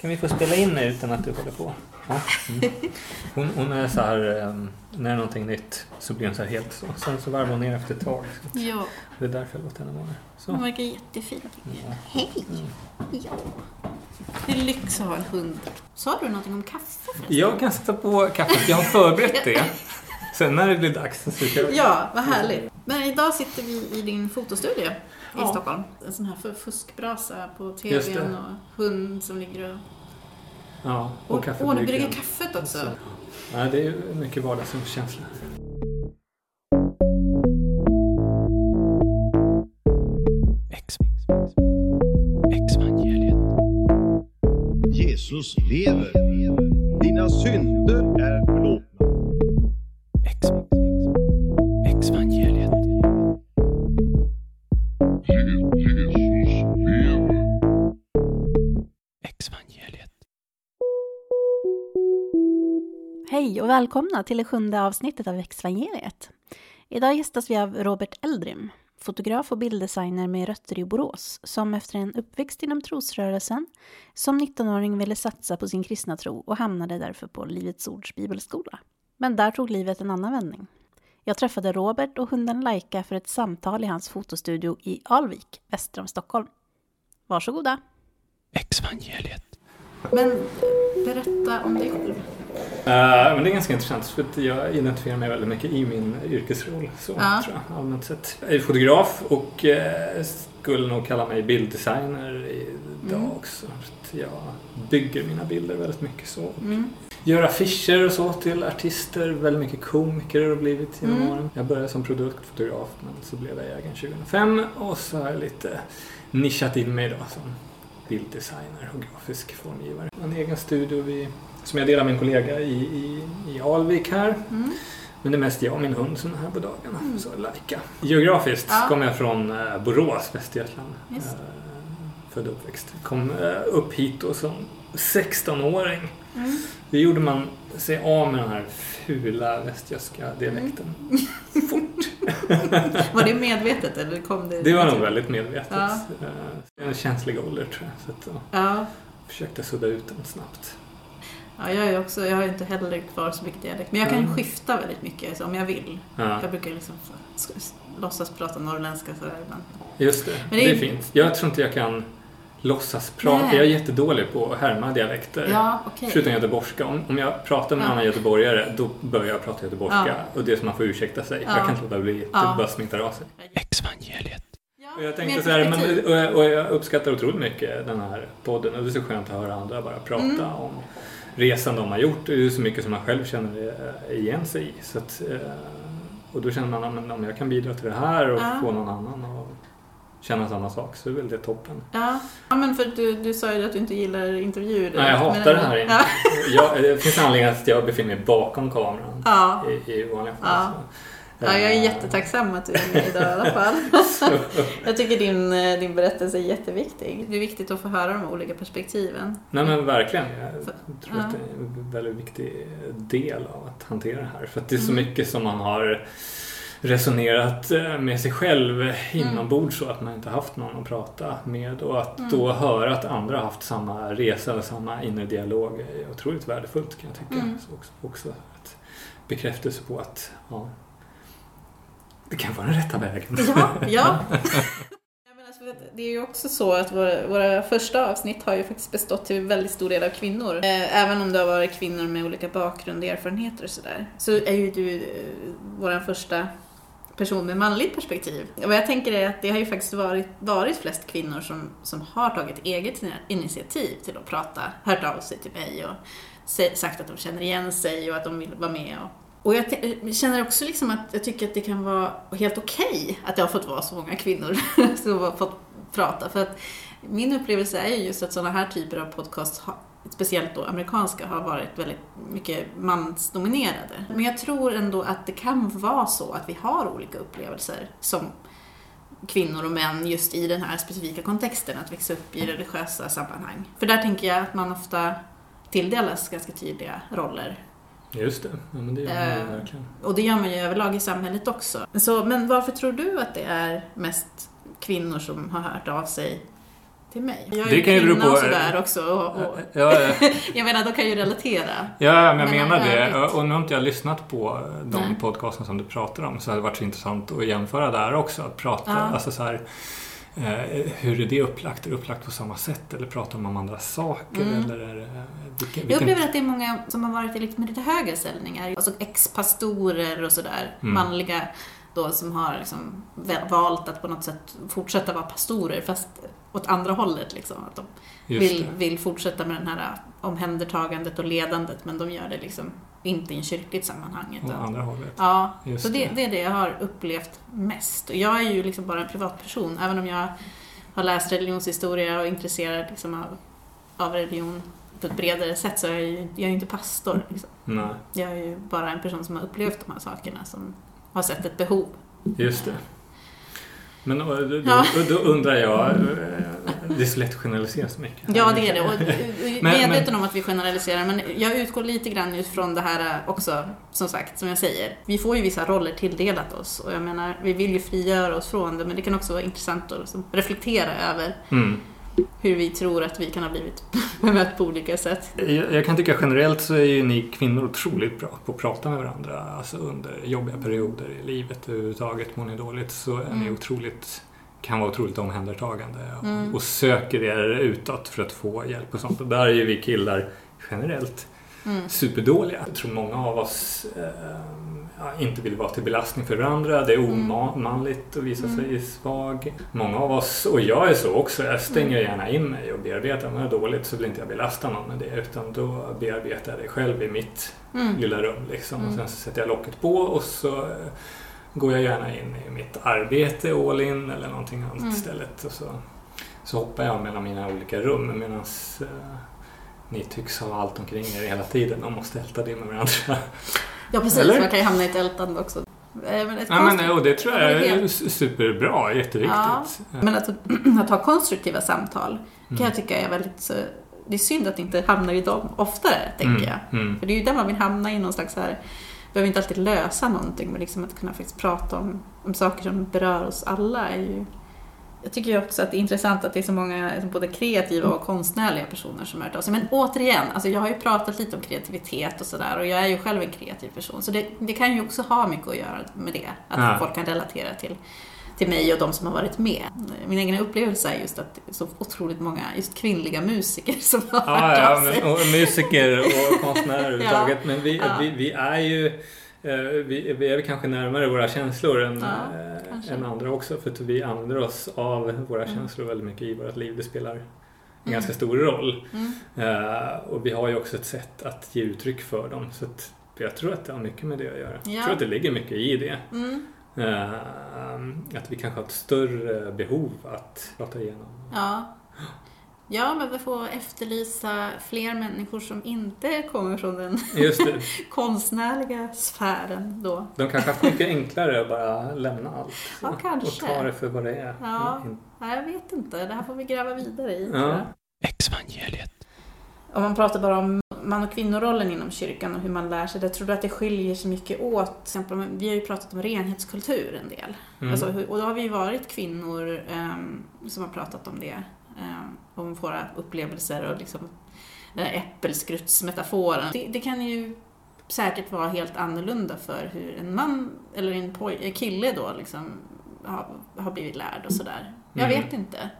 Kan vi få spela in nu utan att du håller på? Ja. Mm. Hon, hon är så här, um, när det är någonting nytt så blir hon så här helt så. Sen så varvar hon ner efter ett tag. Så Ja, det är därför jag låter henne vara så. hon verkar jättefin. Ja. Hej! Ja. Det är lyx att ha en hund. Sa du någonting om kaffe förresten? Jag kan sätta på kaffet, jag har förberett det. Sen när det blir dags så ska jag... Ja, vad härligt. Men idag sitter vi i din fotostudio i Ja. Stockholm. En sån här för- fuskbrasa på tvn och hund som ligger och... Ja, Och, och åh, nu brygger kaffet också. Så. Ja, det är ju mycket vardagskänsla. Jesus lever. Välkomna till det sjunde avsnittet av Exvangeliet. Idag gästas vi av Robert Eldrim, fotograf och bilddesigner med rötter i Borås, som efter en uppväxt inom trosrörelsen som 19-åring ville satsa på sin kristna tro och hamnade därför på Livets Ords bibelskola. Men där tog livet en annan vändning. Jag träffade Robert och hunden Laika för ett samtal i hans fotostudio i Alvik, väster om Stockholm. Varsågoda! Exvangeliet. Men berätta om dig själv. Eh, men det är ganska intressant för jag identifierar mig väldigt mycket i min yrkesroll. Så, Ja. tror jag, allmänt sett. Jag är fotograf och eh, skulle nog kalla mig bilddesigner idag Mm. också. Jag bygger mina bilder väldigt mycket så. Mm. Gör affischer och så till artister. Väldigt mycket komiker har det blivit genom Mm. åren. Jag började som produktfotograf men så blev jag egen 2005 och så har jag lite nischat in mig då som bilddesigner och grafisk formgivare. En egen studio vid, som jag delar med en kollega i, i, i Alvik här. Mm. Men det är mest jag och min hund som är här på dagarna. Så Laika. Geografiskt Ja. kommer jag från eh, Borås, Västergötland. Det. Eh, född och uppväxt. Kom eh, upp hit då som 16-åring. Mm. Då gjorde man sig av med den här fula västgötska dialekten. Fort. Var det medvetet eller kom det? Det var nog väldigt medvetet. Ja. En känslig ålder tror jag. Så att, Ja. försökte sudda ut den snabbt. Ja, jag är också, jag har inte heller kvar så mycket dialekt. Men jag kan Mm. skifta väldigt mycket så om jag vill. Ja, Jag brukar liksom låtsas prata norrländska sådär ibland. just det. Men det, det är är- fint. Jag tror inte jag kan låtsas prata. Nej. Jag är jättedålig på att härma dialekter. Ja, okej. Förutom göteborgska. Om, om jag pratar med en Ja. annan göteborgare då börjar jag prata göteborgska. Ja. Och det är som man får ursäkta sig. Ja. Jag kan inte låta bli. Det Ja. bara smittar av sig. Exvangeliet. Ja, Och jag tänkte så här, men, och, jag, och jag uppskattar otroligt mycket den här podden. Och det är så skönt att höra andra bara prata Mm. om resan de har gjort. Det är så mycket som man själv känner eh, igen sig i. Så att, eh, och då känner man att om jag kan bidra till det här och Ja. få någon annan att känna samma sak så är väl det toppen. Ja. ja, men för du, du sa ju att du inte gillar intervjuer. Nej, jag hatar det här. Ja. Jag, det finns anledning att jag befinner mig bakom kameran Ja. i, i vanliga fall. Ja. Ja, jag är jättetacksam att du är med idag i alla fall. Jag tycker din, eh, din berättelse är jätteviktig. Det är viktigt att få höra de olika perspektiven. Nej men verkligen. Jag tror Ja. att det är en väldigt viktig del av att hantera det här. För att det är så Mm. mycket som man har resonerat eh, med sig själv Mm. inombords så att man inte haft någon att prata med. Och att Mm. då höra att andra har haft samma resa och samma inre dialog är otroligt värdefullt kan jag tycka. Mm. Så också, också ett bekräftelse på att ja, det kan vara den rätta vägen. Ja, ja. Jag menar, så att Det är ju också så att våra, våra första avsnitt har ju faktiskt bestått till väldigt stor del av kvinnor. Eh, Även om det har varit kvinnor med olika bakgrund och erfarenheter och sådär. Så är ju du eh, vår första person med manligt perspektiv. Och vad jag tänker är att det har ju faktiskt varit, varit flest kvinnor som, som har tagit eget initiativ till att prata, hört av sig till mig och sagt att de känner igen sig och att de vill vara med. Och, och jag te- känner också liksom att jag tycker att det kan vara helt okej att det har fått vara så många kvinnor som har fått prata. För att min upplevelse är ju just att sådana här typer av podcasts, speciellt då amerikanska, har varit väldigt mycket mansdominerade. Men jag tror ändå att det kan vara så att vi har olika upplevelser som kvinnor och män just i den här specifika kontexten, att växa upp i religiösa sammanhang. För där tänker jag att man ofta tilldelas ganska tydliga roller. Just det, ja, men det gör man Eh, ju verkligen. Och det gör man ju överlag i samhället också. Så, men varför tror du att det är mest kvinnor som har hört av sig till mig. Jag är Det ju kan ju kvinna på- och sådär också. Och, och, Ja, ja. jag menar, de kan ju relatera. Ja, men jag Men menar det. övrigt- Och nu har inte jag lyssnat på de Nej. podcasten som du pratar om. Så det hade varit så intressant att jämföra där också. Att prata, alltså så här, eh, hur är det upplagt? Är det upplagt på samma sätt? Eller pratar de om andra saker? Mm. Eller är det, vilken, Jag vilken, upplever att det är många som har varit i liksom lite högre ställningar. Alltså ex-pastorer och sådär. Mm. Manliga då som har liksom valt att på något sätt fortsätta vara pastorer fast åt andra hållet. Liksom. Att de vill, det. vill fortsätta med den här omhändertagandet och ledandet men de gör det liksom inte i en kyrkligt sammanhang. Utan, andra hållet. ja, Just så det, det. det är det jag har upplevt mest. Och jag är ju liksom bara en privatperson, även om jag har läst religionshistoria och är intresserad liksom av, av religion på ett bredare sätt så är jag ju, jag är ju inte pastor. Liksom. Nej, Jag är ju bara en person som har upplevt de här sakerna, som har sett ett behov. just det. Men då, då, då undrar jag, eh, det är så lätt att generalisera så mycket. Ja, det är det. Och är Men- medveten om att vi generaliserar, men jag utgår lite grann utifrån det här också, som sagt, som jag säger. Vi får ju vissa roller tilldelat oss och jag menar, vi vill ju frigöra oss från det, men det kan också vara intressant att liksom reflektera över Mm. Hur vi tror att vi kan ha blivit bemött på olika sätt. Jag, jag kan tycka generellt så är ju ni kvinnor otroligt bra på att prata med varandra. Alltså under jobbiga perioder i livet överhuvudtaget. Mår ni dåligt så är ni Mm. otroligt kan vara otroligt omhändertagande och, Mm. och söker er utåt för att få hjälp och sånt. Och där är ju vi killar generellt Mm. superdåliga. Jag tror många av oss eh, inte vill vara till belastning för varandra. Det är Mm. omanligt att visa Mm. sig svag. Många av oss, och jag är så också, jag stänger Mm. gärna in mig och bearbetar. Om jag är dåligt så vill inte jag belasta någon med det utan då bearbetar jag det själv i mitt Mm. lilla rum. Liksom. Och Mm. sen så sätter jag locket på och så eh, går jag gärna in i mitt arbete all in eller någonting annat Mm. istället. Och så, så hoppar jag mellan mina olika rum medan eh, ni tycks ha allt omkring er hela tiden och måste älta det med varandra. Ja, precis. Eller? Man kan ju hamna i ett ältande också. Eh, Men, ett Ja, men, och det tror jag är superbra, jätteviktigt. Ja. Men att, att ha konstruktiva samtal kan Mm. jag tycka är väldigt... Det är synd att inte hamna i dem oftare, tänker jag. Mm. För det är ju där man vill hamna i någon slags här... behöver inte alltid lösa någonting, men liksom att kunna faktiskt prata om, om saker som berör oss alla är ju... Jag tycker ju också att det är intressant att det är så många liksom, både kreativa och konstnärliga personer som hört av sig. Men återigen, alltså jag har ju pratat lite om kreativitet och sådär och jag är ju själv en kreativ person. Så det, det kan ju också ha mycket att göra med det. Att Ja. folk kan relatera till, till mig och de som har varit med. Min egen upplevelse är just att det är så otroligt många just kvinnliga musiker som har Ja, hört ja av sig. men, och musiker och konstnärer överhuvudtaget. Men vi, Ja. vi, vi är ju vi, vi är väl kanske närmare våra känslor än, Ja, eh, än andra också. För att vi använder oss av våra Mm. känslor väldigt mycket i vårt liv. Det spelar en Mm. ganska stor roll. Mm. Eh, och vi har ju också ett sätt att ge uttryck för dem. Så att jag tror att det har mycket med det att göra. Ja. Jag tror att det ligger mycket i det. Mm. Eh, att vi kanske har ett större behov att prata igenom. Ja. Ja, men vi får efterlysa fler människor som inte kommer från den Just det. konstnärliga sfären då. De kanske haft mycket enklare att bara lämna allt. Ja, kanske. Och ta det för vad det är. Ja. Mm. Nej, jag vet inte. Det här får vi gräva vidare i. Ja. Exvangeliet. Om man pratar bara om man och kvinnorollen inom kyrkan och hur man lär sig det. Tror du att det skiljer sig mycket åt? Till exempel, vi har ju pratat om renhetskultur en del. Mm. Alltså, och då har vi ju varit kvinnor ehm, som har pratat om det. ehm, om våra upplevelser och liksom den här äppelskrutsmetaforen. Det, det kan ju säkert vara helt annorlunda för hur en man eller en, poj, kille då liksom har, har blivit lärd och sådär. Jag Mm. vet inte.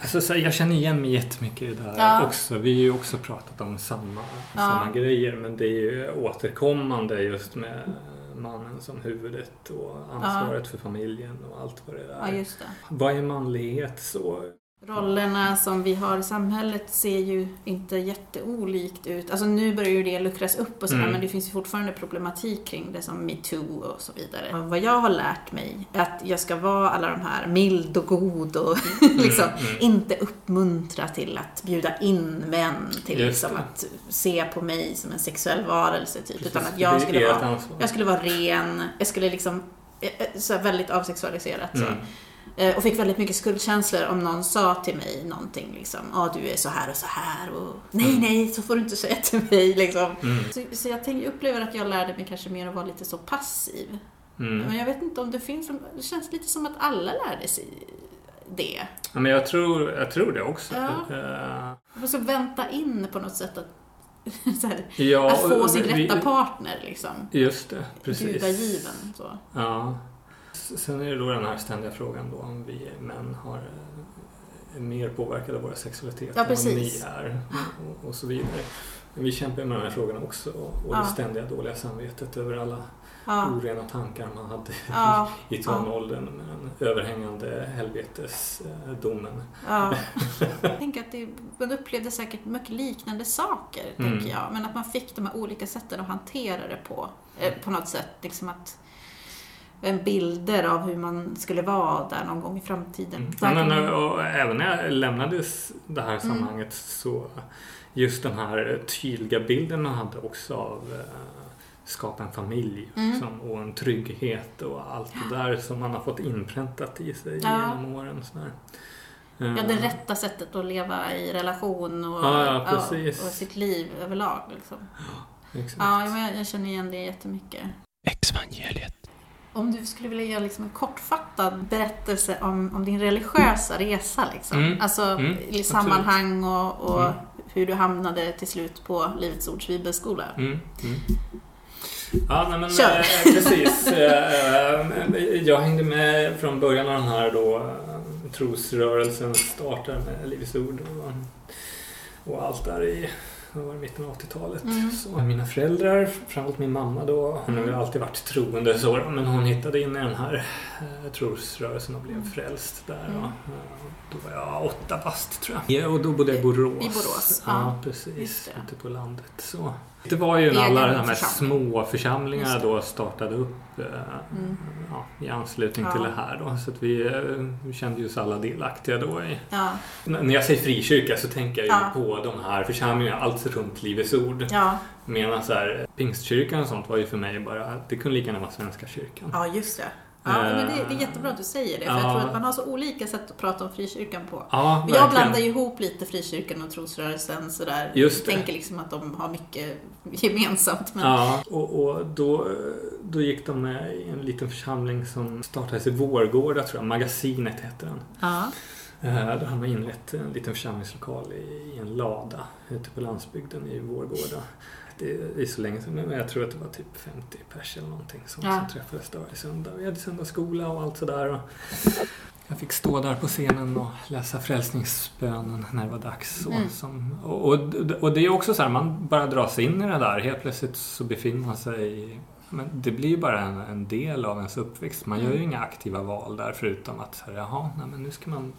Alltså, så jag känner igen mig jättemycket i det där Ja. också. Vi har ju också pratat om samma, Ja. samma grejer. Men det är ju återkommande just med mannen som huvudet och ansvaret för familjen och allt vad det är. Ja. Vad är manlighet så? Rollerna som vi har i samhället ser ju inte jätteolikt ut. Alltså nu börjar ju det luckras upp och sådär, Mm. men det finns ju fortfarande problematik kring det som metoo och så vidare. Och vad jag har lärt mig är att jag ska vara alla de här mild och god och liksom mm. inte uppmuntra till att bjuda in män till Just liksom det. att se på mig som en sexuell varelse typ. Precis, Utan att jag skulle, vara, jag skulle vara ren, jag skulle liksom eh, eh, så här väldigt avsexualiserat. Så. Eh, Och fick väldigt mycket skuldkänslor om någon sa till mig någonting liksom. Ja, du är så här och så här och nej, Mm. nej, så får du inte säga till mig liksom. Mm. Så, så jag tänk, upplever att jag lärde mig kanske mer att vara lite så passiv. Mm. Men jag vet inte om det finns, det känns lite som att alla lärde sig det. Ja, men jag tror, jag tror det också. Ja. Eh, Man måste vänta in på något sätt att, så här, ja, att få och sin vi- rätta partner liksom. Just det, precis. Gudagiven. Så. Ja. Sen är det då den här ständiga frågan då om vi män har eh, är mer påverkade av våra sexualitet Ja, än vad ni är och, och så vidare. Men vi kämpar med de här frågorna också och, Ja. det ständiga dåliga samvetet över alla Ja. orena tankar man hade Ja. i tonåldern med den överhängande helvetesdomen. Ja. Jag tänker att det, man upplevde säkert mycket liknande saker, Mm. tänker jag. Men att man fick de här olika sätten att hantera det på. Eh, på något sätt. Liksom att bilder av hur man skulle vara där någon gång i framtiden. Mm. Ja, men, man- och även när jag lämnade det här Mm. sammanhanget så just den här tydliga bilden man hade också av eh, skapa en familj Mm. liksom, och en trygghet och allt det där som man har fått inpräntat i sig Ja. genom åren. Sådär. Ja, Eh, det rätta sättet att leva i relation och, Ja, ja, precis. och sitt liv överlag. Liksom. exakt. Ja, men jag, jag känner igen det jättemycket. Exvangeliet. Om du skulle vilja göra liksom en kortfattad berättelse om, om din religiösa resa. Liksom. Mm. Alltså Mm, i sammanhang och, och Mm. hur du hamnade till slut på Livets Ords bibelskola. Mm, mm. Ja, nej, men Kör. eh, precis. Eh, eh, jag hängde med från början av den här då eh, trosrörelsen startar med Livets Ord och, och allt där i var mitten av 80-talet. Mm. Så mina föräldrar, framförallt min mamma då, hon har ju alltid varit troende så men hon hittade in i den här eh, trosrörelsen och blev frälst där. Mm. då. Eh, Då var jag åtta bast tror jag. Ja, och då bodde jag i Borås. I Borås, Ja, ja. precis. Ute på landet. Så. Det var ju när alla de här församling. små församlingarna då startade upp eh, Mm. ja, i anslutning Ja. till det här. Då. Så att vi, eh, kände ju oss alla delaktiga då. I, Ja, när jag säger frikyrka så tänker jag ju på de här församlingarna, alltså runt Livets Ord. ja, Medan så här, pingstkyrkan och sånt var ju för mig bara, det kunde lika gärna vara Svenska kyrkan. ja just det. Ja, Eh, men det, det är jättebra att du säger det, för ja. jag tror att man har så olika sätt att prata om frikyrkan på. Ja, jag verkligen. blandar ju ihop lite frikyrkan och trosrörelsen sådär. Just det. Jag tänker liksom att de har mycket gemensamt. Men... Ja, och, och då, då gick de med i en liten församling som startades i Vårgårda tror jag, Magasinet hette den. Ja. Eh, Då hade man inrett en liten församlingslokal i, i en lada ute på landsbygden i Vårgårda. Det är så länge sedan, men jag tror att det var typ 50 pers eller någonting som, Ja. som träffades där varje söndag. Vi hade söndagsskola och allt sådär. Och jag fick stå där på scenen och läsa frälsningsbönen när det var dags. Och, Mm. som, och, och, och det är också så här, man bara dras in i det där. Helt plötsligt så befinner man sig i men det blir ju bara en, en del av ens uppväxt. Man gör ju Mm. inga aktiva val där förutom att så här, jaha, nej, men nu ska man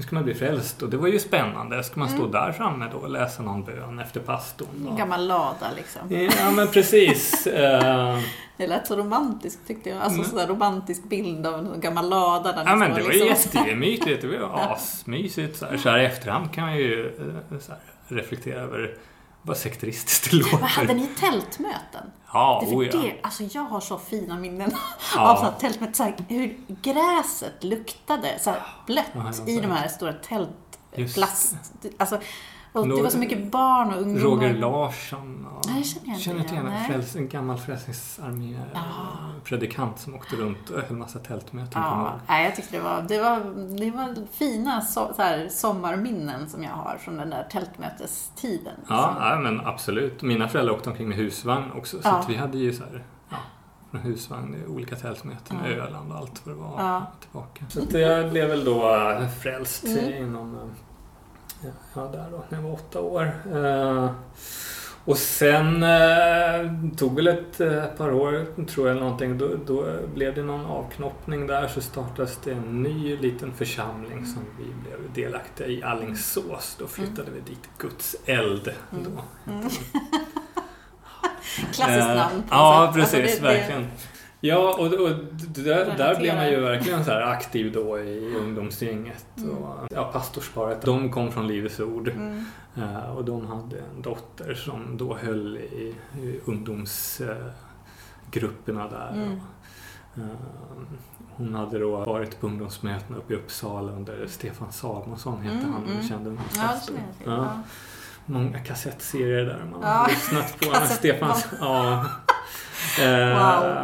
nu ska man bli frälst och det var ju spännande. Ska man stå Mm. där framme då och läsa någon bön efter pastorn? En gammal lada liksom. Ja men precis. Eh, Det lät så romantiskt tyckte jag. Alltså Mm. sådär romantisk bild av en gammal lada där ja men det var liksom. jättemycket. Det var ju asmysigt. Så här, så här i efterhand kan man ju eh, reflektera över vad sekteristiskt det Men låter. hade ni tältmöten? Ja, Det oh för ja. det, alltså jag har så fina minnen av Ja. sådana tältmöten. Så här, hur gräset luktade så här blött Ja, ja, i så. de här stora tält... Just Plast... Alltså, och det var så mycket barn och ungdomar. Roger Larsson. Och, Nej, känner jag inte känner igen, nej. fräls, en gammal frälsningsarmé-predikant som åkte runt och höll massa tältmöten. Ja, nej, jag tyckte det var, det var, det var fina so, här, sommarminnen som jag har från den där tältmötestiden. liksom. Ja, ja, men absolut. Mina föräldrar åkte omkring med husvagn också. Så Ja. vi hade ju så här, ja, från husvagn olika tältmöten, Ja. Öland och allt vad det var. Ja. Tillbaka. Så jag blev väl då äh, frälst Mm. inom, äh, ja, där då, när jag var åtta år. Eh, och sen eh, tog väl ett eh, par år, tror jag, eller någonting. Då, då blev det någon avknoppning där så startades det en ny liten församling som vi blev delaktiga i, Allingsås. Då flyttade vi dit, Guds eld. Mm. Då. Mm. Klassiskt Eh, namn. på Ja, sätt. Alltså, precis. det- det- verkligen. Ja, och, och där, där blev man ju verkligen så aktiv då i ungdomsgänget. Mm. Och, ja, pastorsparet, de kom från Livets Ord. Mm. Eh, och de hade en dotter som då höll i, i ungdomsgrupperna där. Mm. Eh, hon hade då varit på ungdomsmötena uppe i Uppsala under Stefan Samuelsson, hette Mm, han, mm. kände det pastor. Ja. Många kassettserier där man Ja, har lyssnat på. Stefans, ja. Wow, Eh,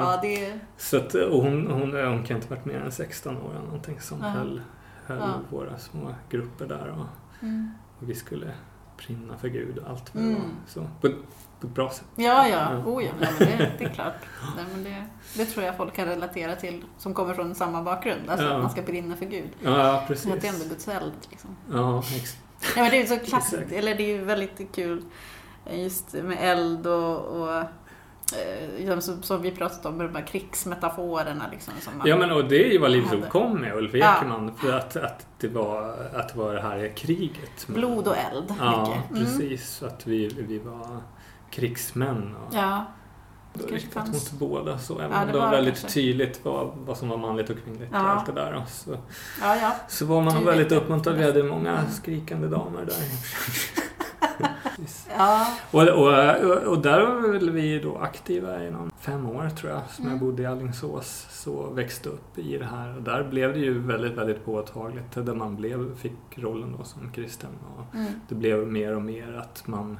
ja, det så att, och hon, hon, hon kan inte ha varit mer än 16 år eller någonting som Ja. höll, höll Ja. våra små grupper där och, Mm. och vi skulle brinna för Gud och allt vad Mm. Så, på, på ett bra sätt. Ja, ja. Oh, ja. ja men det, det är klart. Nej, men det, det tror jag folk kan relatera till som kommer från samma bakgrund. Alltså Ja. att man ska brinna för Gud. Ja, precis. att det är ändå Guds eld. Liksom. Ja, ex- Ja, men det är ju så klassiskt, Exakt. eller det är ju väldigt kul just med eld och, och eh, som, som vi pratat om, de här krigsmetaforerna. Liksom, Ja men och det är ju vad hade. kom med, Ulf Ja. Ekman. För att, att, det var, att det var det här kriget. Blod och eld, Ja, mycket. Mm. precis. Att vi, vi var krigsmän. Och Ja, riktat mot båda. Så även Ja, om det var väldigt kanske. tydligt vad, vad som var manligt och kvinnligt och Ja. allt det där. Och Så, ja, ja. så var man väldigt uppmuntrad. Vi hade många skrikande damer där. Ja. Och, och, och där var väl vi då aktiva i någon fem år tror jag, som Mm. jag bodde i Alingsås. Så växte upp i det här. Och där blev det ju väldigt, väldigt påtagligt. Där man blev, fick rollen då som kristen. Och Mm. det blev mer och mer att man,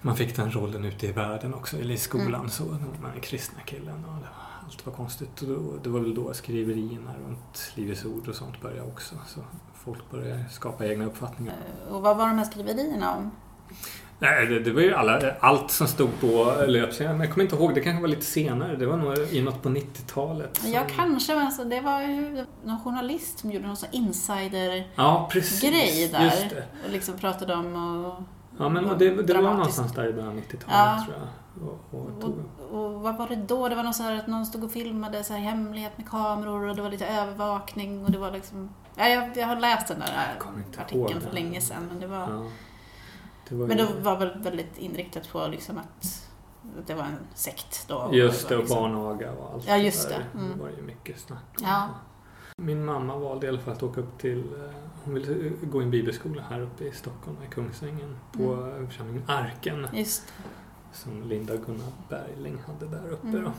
man fick den rollen ute i världen också. Eller i skolan Mm. så. Den kristna killen. Och det var, allt var konstigt. Och då, det var väl då skriverierna runt Livets Ord och sånt började också. Så folk började skapa egna uppfattningar. Och vad var de här skriverierna om? Nej, det, det var ju alla, allt som stod på löpsedeln. Jag kommer inte ihåg, det kanske var lite senare. Det var nog i något på 90-talet. som- Ja, kanske. Men alltså, det var ju någon journalist som gjorde någon insider-grej Ja, precis. där. Och liksom pratade om och, Ja, men och det, det var någonstans där i början av 90-talet Ja. tror jag. Och, och, och, och vad var det då? Det var någon så här att någon stod och filmade så här hemlighet med kameror och det var lite övervakning och det var liksom... Ja, jag, jag har läst den där artikeln för länge sedan men det var... ja. det var Men ju, det var väl väldigt inriktat på liksom att, att det var en sekt då. Just det, och liksom- barnaga och allt Ja, just där. det. Mm. Det var ju mycket snack. Ja. Min mamma valde i alla fall att åka upp till... eh, Hon ville gå i en bibelskola här uppe i Stockholm, i Kungsängen. På Mm. församlingen Arken. Som Linda Gunnar Bergling hade där uppe Mm. då.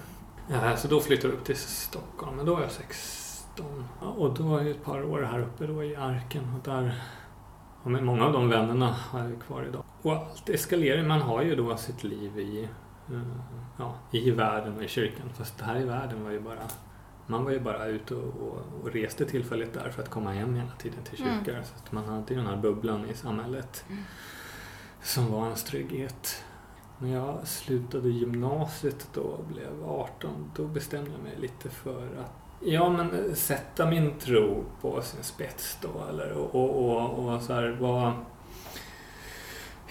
Ja, så då flyttade jag upp till Stockholm, men då var jag 16. Ja, och då var jag ett par år här uppe då i Arken och där ja, men många av de vännerna har jag kvar idag. Och allt eskalerar, man har ju då sitt liv i, eh, ja, i världen och i kyrkan. Fast det här i världen var ju bara man var ju bara ute och, och, och reste tillfälligt där för att komma hem hela tiden till Mm. kyrkor. Så att man hade ju den här bubblan i samhället Mm. som var ens trygghet. När jag slutade gymnasiet då och blev 18, då bestämde jag mig lite för att Ja, men eh, sätta min tro på sin spets då. Eller, och, och, och, och så här, vad...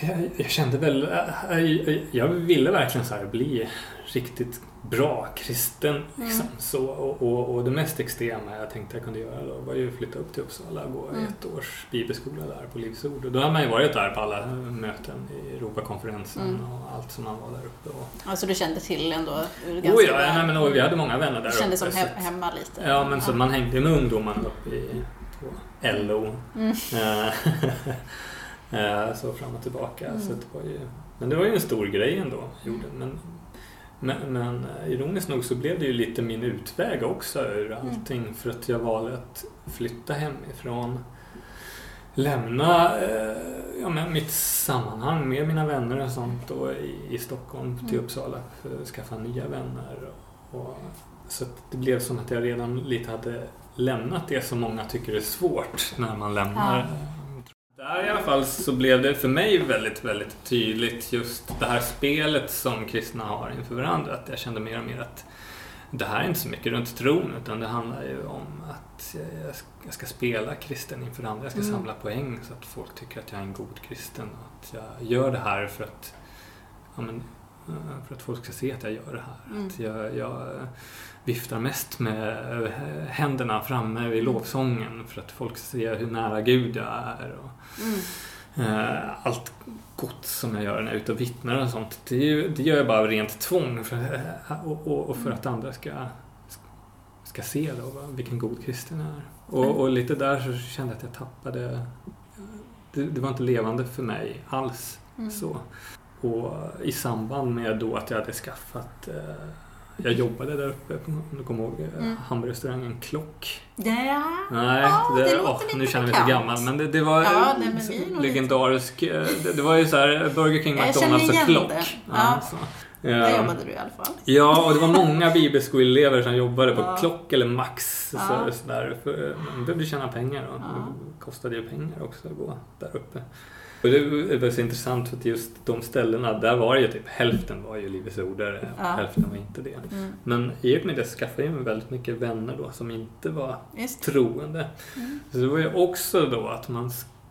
Jag, jag kände väl... äh, Jag, jag ville verkligen så här bli riktigt bra kristen. Liksom. Mm. Så, och, och, och det mest extrema jag tänkte jag kunde göra då var ju att flytta upp till Uppsala och gå Mm. ett års bibelskola där på Livs Ord. Och då har man ju varit där på alla möten i Europakonferensen Mm. och allt som man var där uppe. Och, Alltså du kände till ändå ganska oh ja, väl. nej, men, och vi hade många vänner där Det kändes som he- hemma lite. Ja, men så man hängde med ungdomarna uppe i, på LO. Mm. Eh, så fram och tillbaka. Mm. Så det var ju, men det var ju en stor grej ändå. Gjorde. Men, men, men eh, ironiskt nog så blev det ju lite min utväg också ur Mm. allting. För att jag valde att flytta hemifrån. Lämna eh, ja, men mitt sammanhang med mina vänner och sånt då i, i Stockholm till Mm. Uppsala för att skaffa nya vänner. Och, så att det blev som att jag redan lite hade lämnat det som många tycker är svårt när man lämnar. Ja. Där i alla fall så blev det för mig väldigt, väldigt tydligt just det här spelet som kristna har inför varandra. Att jag kände mer och mer att det här är inte så mycket runt tron utan det handlar ju om att jag ska, spela kristen inför andra. Jag ska Mm. samla poäng så att folk tycker att jag är en god kristen. Och att jag gör det här för att, ja, men, eh, för att folk ska se att jag gör det här. Mm. Att jag, jag viftar mest med eh, händerna framme vid Mm. lovsången för att folk ska se hur nära Gud jag är. Och, Mm. Eh, allt gott som jag gör när jag är ute och vittnar och sånt, det, gör jag bara av rent tvång för, eh, och, och, och för att andra ska, ska se då, vilken god kristen jag är. Och, och lite där så kände jag att jag tappade, det, det var inte levande för mig alls. Mm. Så. Och i samband med då att jag hade skaffat eh, jag jobbade där uppe, om du kommer ihåg, eh, Mm. hamburgerrestaurangen Klock. Ja. Nej, Ja, det låter åh, lite nu känner jag mig så bekant. gammal. Men det, det var Ja, eh, nej, legendarisk. eh, Det, det var ju så här Burger King, McDonalds och Klock. det. Ja, Ja. så. Där jobbade du i alla fall. Ja, och det var många bibelskoleelever som jobbade på. Klock eller Max. Så, Ja. sådär, för man behövde tjäna pengar och det kostade ju pengar också att gå där uppe. Och det var så intressant för att just de ställena, där var ju typ hälften var ju Livets Ordare och Ja. hälften var inte det. Mm. Men i och med det skaffade jag mig väldigt mycket vänner då som inte var troende. Mm. Så det var ju också då att man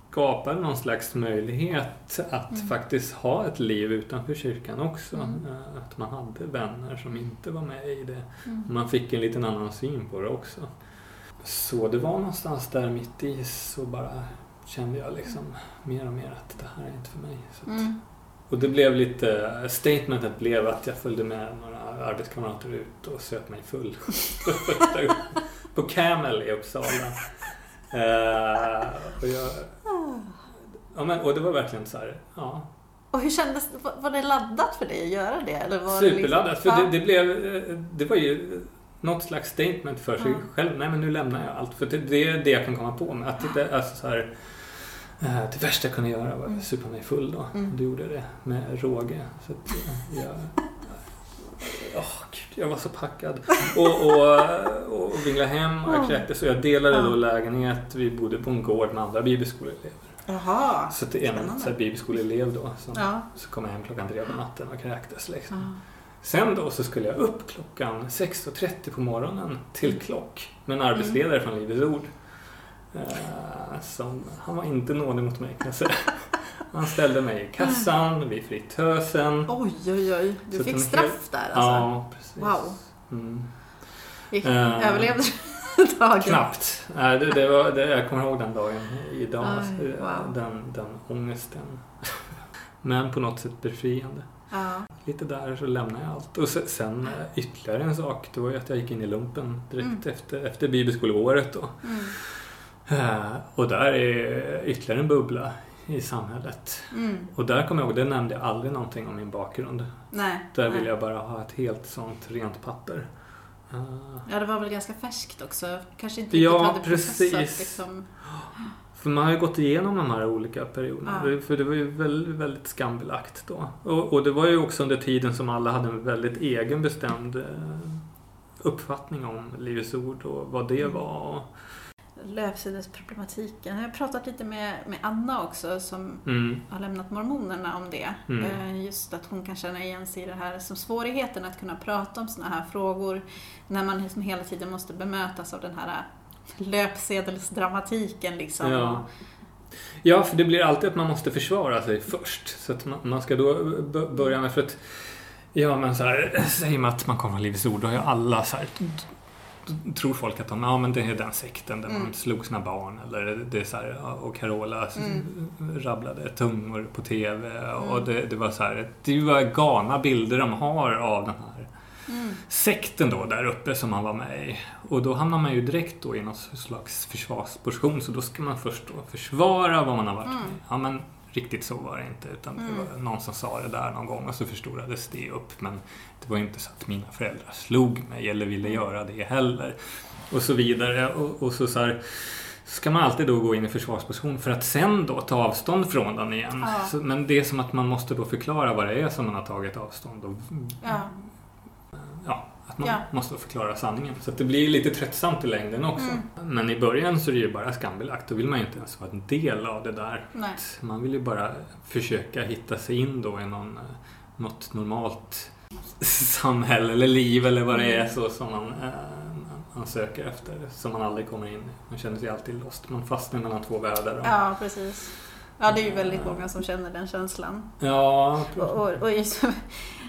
skapade någon slags möjlighet att Mm. faktiskt ha ett liv utanför kyrkan också. Mm. Eh, Att man hade vänner som inte var med i det. Mm. Man fick en liten annan syn på det också. Så det var någonstans där mitt i så bara kände jag liksom mer och mer att det här är inte för mig. Mm. Och det blev lite, statementet blev att jag följde med några arbetskamrater ut och söp mig full. på Camel i Uppsala. Eh, och, jag, ja, men, och det var verkligen så här, ja, Och hur kändes var- det laddat för dig att göra det? Eller var superladdat. För Det liksom, det, det blev, eh, det var ju något slags statement för sig Ja. själv. Nej men nu lämnar jag allt. För det, det är det jag kan komma på med. Att det, alltså, så här, det värsta jag kunde göra var Mm. att supa mig full då. Mm. Du gjorde det med råge. Så att eh, jag, Åh, gud, jag var så packad. Och, och, och vinglade hem och jag kräktes. Så jag delade då lägenhet. Vi bodde på en gård med andra bibelskoleelever. Jaha. Så det är en så här, bibelskoleelev då. Som, Ja. Så kom jag hem klockan tre på natten och kräktes liksom. Ja. Sen då så skulle jag upp klockan 6.30 på morgonen till klock med en arbetsledare från Livets Ord. Eh, som, han var inte nådig mot mig kan jag säga. Han ställde mig i kassan vid fritösen. Oj, oj, oj. Du Så fick straff där alltså. Ja, precis. Wow. Mm. Gick, Eh, överlevde du dagen? Knappt. Nej, det, det var, det, jag kommer ihåg den dagen idag. Aj, alltså, wow. den, den ångesten. Men på något sätt befriande. Ja. Lite där så lämnade jag allt. Och se- sen eh, ytterligare en sak, det var ju att jag gick in i lumpen direkt Mm. efter, efter bibelskoleåret då. Mm. Eh, Och där är ytterligare en bubbla i samhället. Mm. Och där kommer jag ihåg, det nämnde jag aldrig någonting om min bakgrund. Nej. Där nej. vill jag bara ha ett helt sånt rent papper. Eh, Ja, det var väl ganska färskt också. Kanske inte Ja, hade precis. liksom. För man har ju gått igenom de här olika perioderna. Ja. För det var ju väldigt, väldigt skambelagt då. Och, och det var ju också under tiden som alla hade en väldigt egenbestämd eh, uppfattning om Livets Ord och vad det Mm. var. Löpsedelsproblematiken. Jag har pratat lite med, med Anna också som Mm. har lämnat mormonerna om det. Mm. Eh, Just att hon kan känna igen sig i det här som svårigheten att kunna prata om såna här frågor när man liksom hela tiden måste bemötas av den här löpsedelsdramatiken liksom. Ja. ja, för det blir alltid att man måste försvara sig först. Så att man, man ska då börja med för att Ja men så här, säger man att man kommer från Livets Ord, då har ju alla så här tror folk att de, ja men det är den sekten där man Mm. slog sina barn eller det är så här, och Carola Mm. rabblade tungor på TV och Mm. det, det var så här, det var galna bilder de har av den här Mm. sekten då där uppe som man var med i. Och då hamnar man ju direkt då i någon slags försvarsposition så då ska man först då försvara vad man har varit Mm. med. Ja men riktigt så var det inte utan det Mm. var någon som sa det där någon gång och så förstorades det upp. Men det var inte så att mina föräldrar slog mig eller ville Mm. göra det heller. Och så vidare. Och, och så, så här, ska man alltid då gå in i försvarsposition för att sen då ta avstånd från den igen. Ja. Så, men det är som att man måste då förklara vad det är som man har tagit avstånd och Ja. ja, att man Ja. måste förklara sanningen. Så det blir lite tröttsamt i längden också. Mm. Men i början så är det ju bara skambelagt. Då vill man ju inte ens vara en del av det där. Man vill ju bara försöka hitta sig in då i någon, eh, något normalt samhälle eller liv eller vad det är så som man, eh, man söker efter. Som man aldrig kommer in i. Man känner sig alltid lost. Man fastnar mellan två världar. Och, Ja, precis. Ja, det är ju väldigt många som känner den känslan. ja, Och, och, och, just,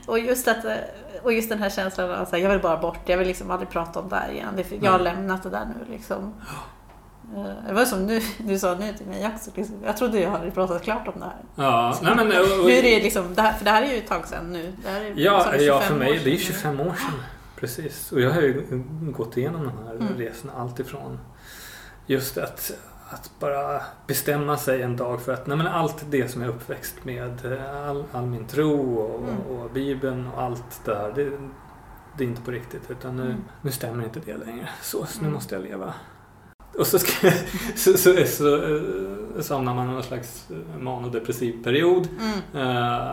och, just att, eh, och just den här känslan av att jag vill bara bort, jag vill liksom aldrig prata om det här igen. Jag har lämnat det där nu liksom. Eh, Det var som nu, du sa nu till mig också, liksom, jag trodde jag hade pratat klart om det här. ja. Nej, men, och, och, Nu är det liksom, det här, för det här är ju ett tag sedan nu. Är, Ja, du, ja 25 för mig, det är sedan 25 år sedan. Precis. Och jag har ju gått igenom de här Mm. resorna alltifrån just att, att bara bestämma sig en dag för att nej men allt det som jag är uppväxt med, eh, all, all min tro och, Mm. och Bibeln och allt det där, det, det är inte på riktigt utan nu, Mm. nu stämmer inte det längre. Så, så nu Mm. måste jag leva. Och så, ska, så, så, så, eh, som när man har någon slags manodepressiv period. Mm. Eh,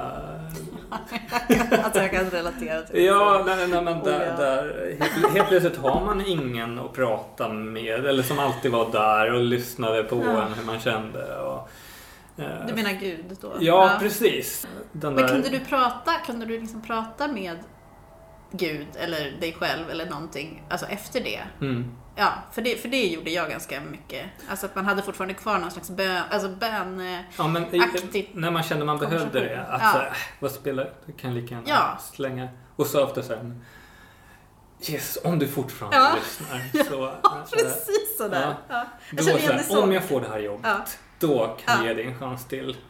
Att jag kan relatera till det. Ja, när, när man Oh, där, ja. där helt, helt plötsligt har man ingen att prata med eller som alltid var där och lyssnade på Ja. en hur man kände. Och, eh, Du menar Gud då? ja, precis. Den Men där, kunde du prata, kunde du liksom prata med Gud eller dig själv eller någonting, alltså efter det? Mm. Ja, för det, för det gjorde jag ganska mycket. Alltså att man hade fortfarande kvar någon slags bön, alltså bön... eh, Ja, men Aktivt när man kände man behövde det. Att Ja. så här, äh, vad spelar det kan lika gärna Ja. slänga. Och så här, men, Yes, om du fortfarande Ja. lyssnar. Så, Ja, eh, precis sådär. Ja. Ja. Då Jag känner igen så här, så. om jag får det här jobbet, då kan Ja. jag ge dig en chans till.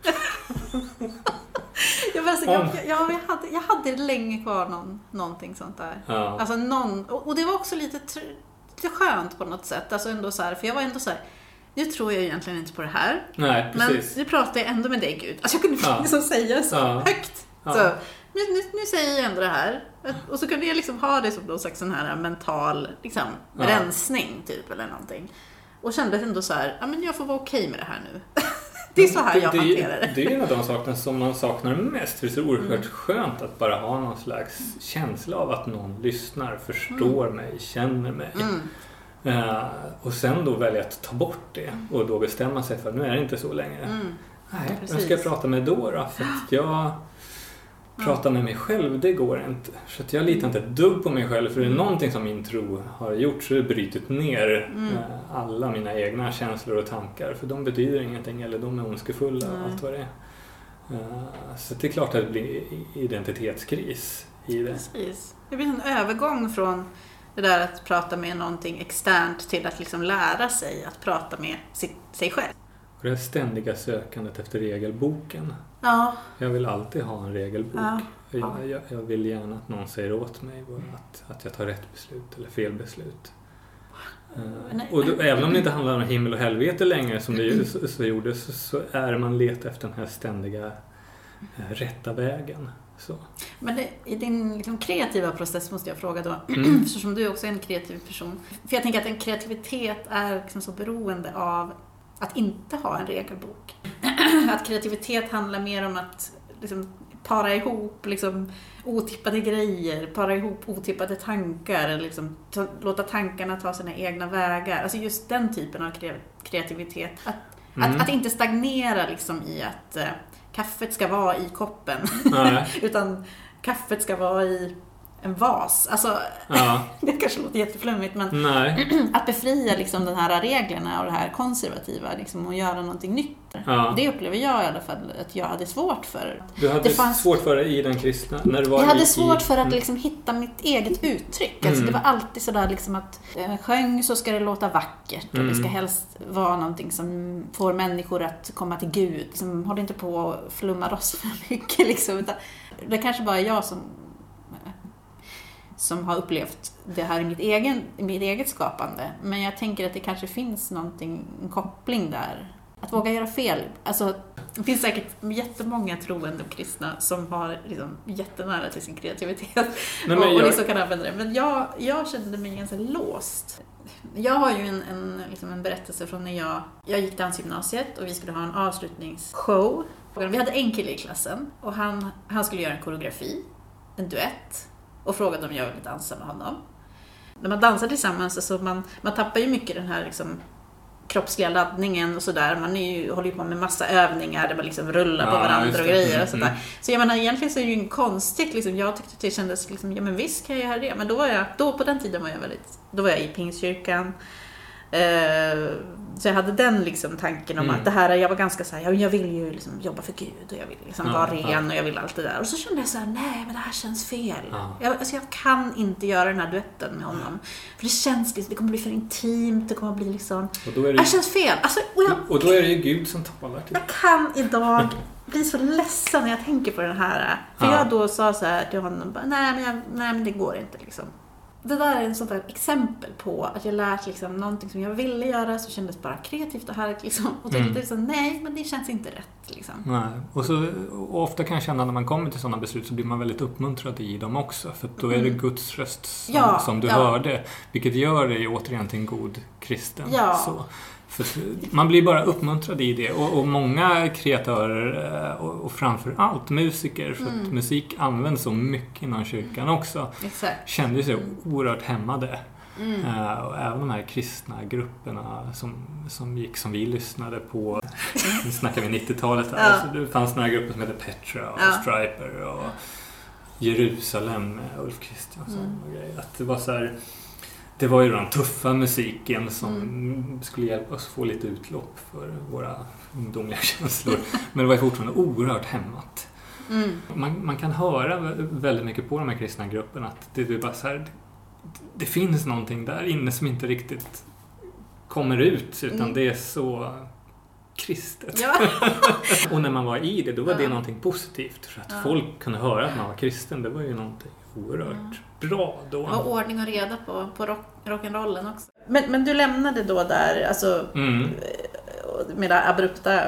Jag, alltså, jag, jag, jag, hade, jag hade länge kvar någon, någonting sånt där. Ja. Alltså någon, och, och det var också lite, lite skönt på något sätt. Alltså ändå så här, för jag var ändå så här, nu tror jag egentligen inte på det här. Nej, Men nu pratar jag ändå med dig Gud. Alltså jag kunde Ja. liksom säga så Ja. högt. Ja. Så, nu, nu, nu säger jag ändå det här. Och så kunde jag liksom ha det som någon slags sån här mental liksom, rensning typ eller någonting. Och kände ändå så här, ja men jag får vara okej med det här nu. det är så här jag det, hanterar det. det är en av de sakerna som man saknar mest. För det är så oerhört Mm. skönt att bara ha någon slags känsla av att någon lyssnar, förstår mig, känner mig. Mm. Eh, och sen då välja att ta bort det och då bestämma sig för att nu är det inte så längre. Mm. Nej, vem ska jag prata med då? då? För att jag pratar med mig själv, det går inte. Så att jag litar inte ett dugg på mig själv. För det är någonting som min tro har gjort så det brutit ner Mm. eh, alla mina egna känslor och tankar. För de betyder ingenting eller de är ondskefulla och allt vad det är. Eh, Så det är klart att det blir identitetskris i det. Precis. Det blir en övergång från det där att prata med någonting externt till att liksom lära sig att prata med sig själv. Och det här ständiga sökandet efter regelboken. Ja, Jag vill alltid ha en regelbok. Ja. Jag, jag, jag vill gärna att någon säger åt mig att, att jag tar rätt beslut eller fel beslut. Nej. och då, även om det inte handlar om himmel och helvete längre som det så, så gjorde så, så är man letar efter den här ständiga eh, rätta vägen. Så. men det, i din liksom, kreativa process måste jag fråga då, Mm. eftersom du också är en kreativ person. För jag tänker att en kreativitet är liksom så beroende av att inte ha en regelbok. att kreativitet handlar mer om att liksom, para ihop liksom, otippade grejer, para ihop otippade tankar, liksom, ta, låta tankarna ta sina egna vägar. Alltså just den typen av kre- kreativitet. Att, Mm. att, att inte stagnera liksom, i att eh, kaffet ska vara i koppen, utan kaffet ska vara i en vas. Alltså, ja, det kanske låter jätteflummigt, men nej, att befria liksom, de här reglerna och det här konservativa liksom, och göra någonting nytt. ja. Det upplever jag i alla fall att jag hade svårt för. Du hade det fanns- svårt för det i den kristna? När du var Jag hade i, svårt för att Mm. liksom hitta mitt eget uttryck. Alltså, Mm. Det var alltid sådär liksom att eh, sjöng så ska det låta vackert och det Mm. ska helst vara någonting som får människor att komma till Gud. Liksom, håll inte på och flumma loss för mycket. Liksom, det är kanske bara jag som som har upplevt det här i mitt, egen, mitt eget skapande. Men jag tänker att det kanske finns någonting, en koppling där. Att våga göra fel. Alltså, det finns säkert jättemånga troende och kristna som har liksom jättenära till sin kreativitet Nej, och, och liksom kan använda det. Men jag, jag kände mig ganska låst. Jag har ju en, en, liksom en berättelse från när jag, jag gick dansgymnasiet och vi skulle ha en avslutningsshow. Vi hade en kille i klassen och han, han skulle göra en koreografi, en duett och frågade om jag ville dansa med honom. När man dansar tillsammans så man, man tappar ju mycket den här liksom kroppsliga laddningen och sådär. Man är ju, håller ju på med massa övningar där man liksom rullar på Ja, varandra just och grejer Mm, och sådär. Så jag menar egentligen så är det ju inte konstigt liksom. Jag tyckte att det kändes liksom, ja men visst kan jag göra det. Men då var jag, då på den tiden var jag väldigt, då var jag i Pingstkyrkan. Eh, så jag hade den liksom tanken om Mm. att det här, jag var ganska såhär, ja, men jag vill ju liksom jobba för Gud och jag vill liksom Ja, vara ja. ren och jag vill allt det där. Och så kände jag så här, nej men det här känns fel. Ja. Jag, alltså, jag kan inte göra den här duetten med honom. För det känns, liksom- det kommer bli för intimt, det kommer bli liksom, Och då är det det känns fel. Alltså, och jag, Och då är det ju Gud som talar till jag kan idag bli så ledsen när jag tänker på den här. För Ja. jag då sa så här till honom, nej men, jag, nej men det går inte liksom. Det där är en sånt där exempel på att jag lärt liksom någonting som jag ville göra så kändes bara kreativt och härligt liksom. Och Mm. tänkte liksom, nej men det känns inte rätt liksom. Nej. Och, så, och ofta kan jag känna när man kommer till sådana beslut så blir man väldigt uppmuntrad i dem också. För då är det Guds röst som, Mm. Ja, som du ja. hörde. Vilket gör dig återigen till en god kristen. Ja. Så, man blir bara uppmuntrad i det och, och många kreatörer eh, och, och framför allt musiker, för att musik används så mycket inom kyrkan också, Exakt. kände sig oerhört hämmade. Mm. Eh, och även de här kristna grupperna som, som gick som vi lyssnade på. Nu snackar vi 90-talet här. Ja. Så det fanns några grupper som hette Petra och Ja. Striper och Jerusalem med Ulf Kristiansson Mm. och grejer. Att det var så här, det var ju den tuffa musiken som skulle hjälpa oss få lite utlopp för våra ungdomliga känslor. Men det var ju fortfarande oerhört hämmat. Mm. Man, man kan höra vä- väldigt mycket på de här kristna grupperna att det, det bara så här, det, det finns någonting där inne som inte riktigt kommer ut utan Mm. det är så kristet. Ja. Och när man var i det, då var det någonting positivt. För att Ja. folk kunde höra att man var kristen, det var ju någonting oerhört bra då. Var ordning och reda på, på rock, rock'n'rollen också. Men, men du lämnade då där, alltså Mm. med det abrupta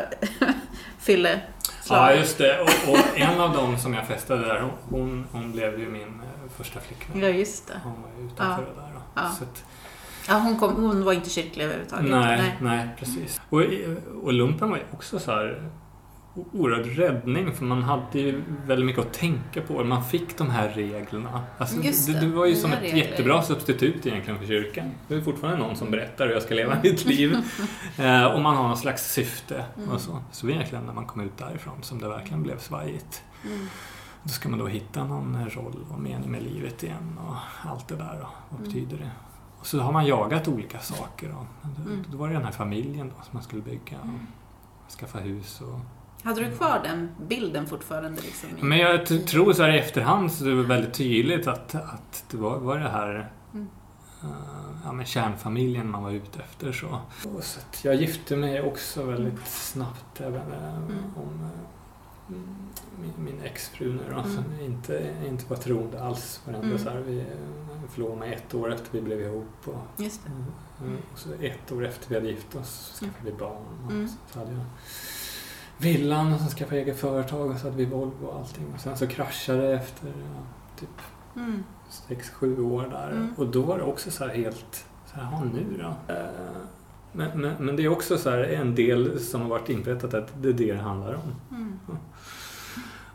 fylleslag? Ja, just det. Och, och en av dem som jag festade där, hon, hon blev ju min eh, första flickvän. Ja, just det. Hon var ju utanför Ja. det där. Då. Ja. Så att, Ja, hon, kom, hon var inte kyrklig överhuvudtaget. Nej, nej. precis. Och, och lumpen var ju också så här oerhörd räddning för man hade ju väldigt mycket att tänka på. Man fick de här reglerna. Alltså, det, det, det var ju som ett regler. jättebra substitut egentligen för kyrkan. Det är fortfarande någon som berättar hur jag ska leva mitt liv. eh, och man har någon slags syfte Mm. och så. Så det är egentligen när man kom ut därifrån som det verkligen blev svajigt. Mm. Då ska man då hitta någon roll och mening med livet igen och allt det där. Då. Vad Mm. betyder det? Och så har man jagat olika saker. Då. Då, Mm. då var det den här familjen då, som man skulle bygga. Och skaffa hus och... Hade du kvar den bilden fortfarande? Liksom, i- Men jag t- tror så här i efterhand så det väldigt tydligt att, att det var, var det här Mm. eh, ja, men kärnfamiljen man var ute efter. Så. Och så att jag gifte mig också väldigt snabbt även eh, Mm. om mm, min, min exfru nu då, Mm. som inte, inte var troende alls. Var ändå Mm. så här, vi förlovade mig ett år efter vi blev ihop. Och, Just det. Mm. Och så ett år efter vi hade gift oss så skaffade vi barn. Och Mm. Så hade jag villan och sen skaffade jag eget företag och så hade vi Volvo och allting. Och sen så kraschade det efter ja, typ Mm. sex sju år där. Mm. Och då var det också så här helt, så här, ja nu då? Eh, Men, men, men det är också så här en del som har varit inrättat att det är det det handlar om. Mm.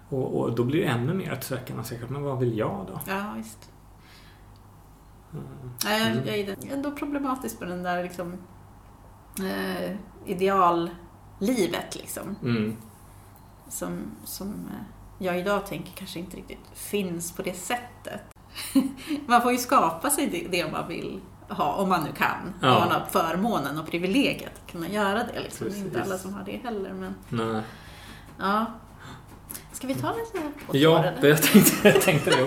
Och, och då blir det ännu mer att söka man säkert, men vad vill jag då? Ja, visst. Mm. Nej, jag, Mm. jag är ändå problematisk med den där liksom, eh, ideallivet liksom. Mm. Som, som eh, jag idag tänker kanske inte riktigt finns på det sättet. man får ju skapa sig det, man vill ha, om man nu kan. Ja. Om man har förmånen och privilegiet att kunna göra det. Liksom. Det är inte alla som har det heller. Men, Nej. ja. Ska vi ta det så här på Ja, det jag tänkte, jag tänkte det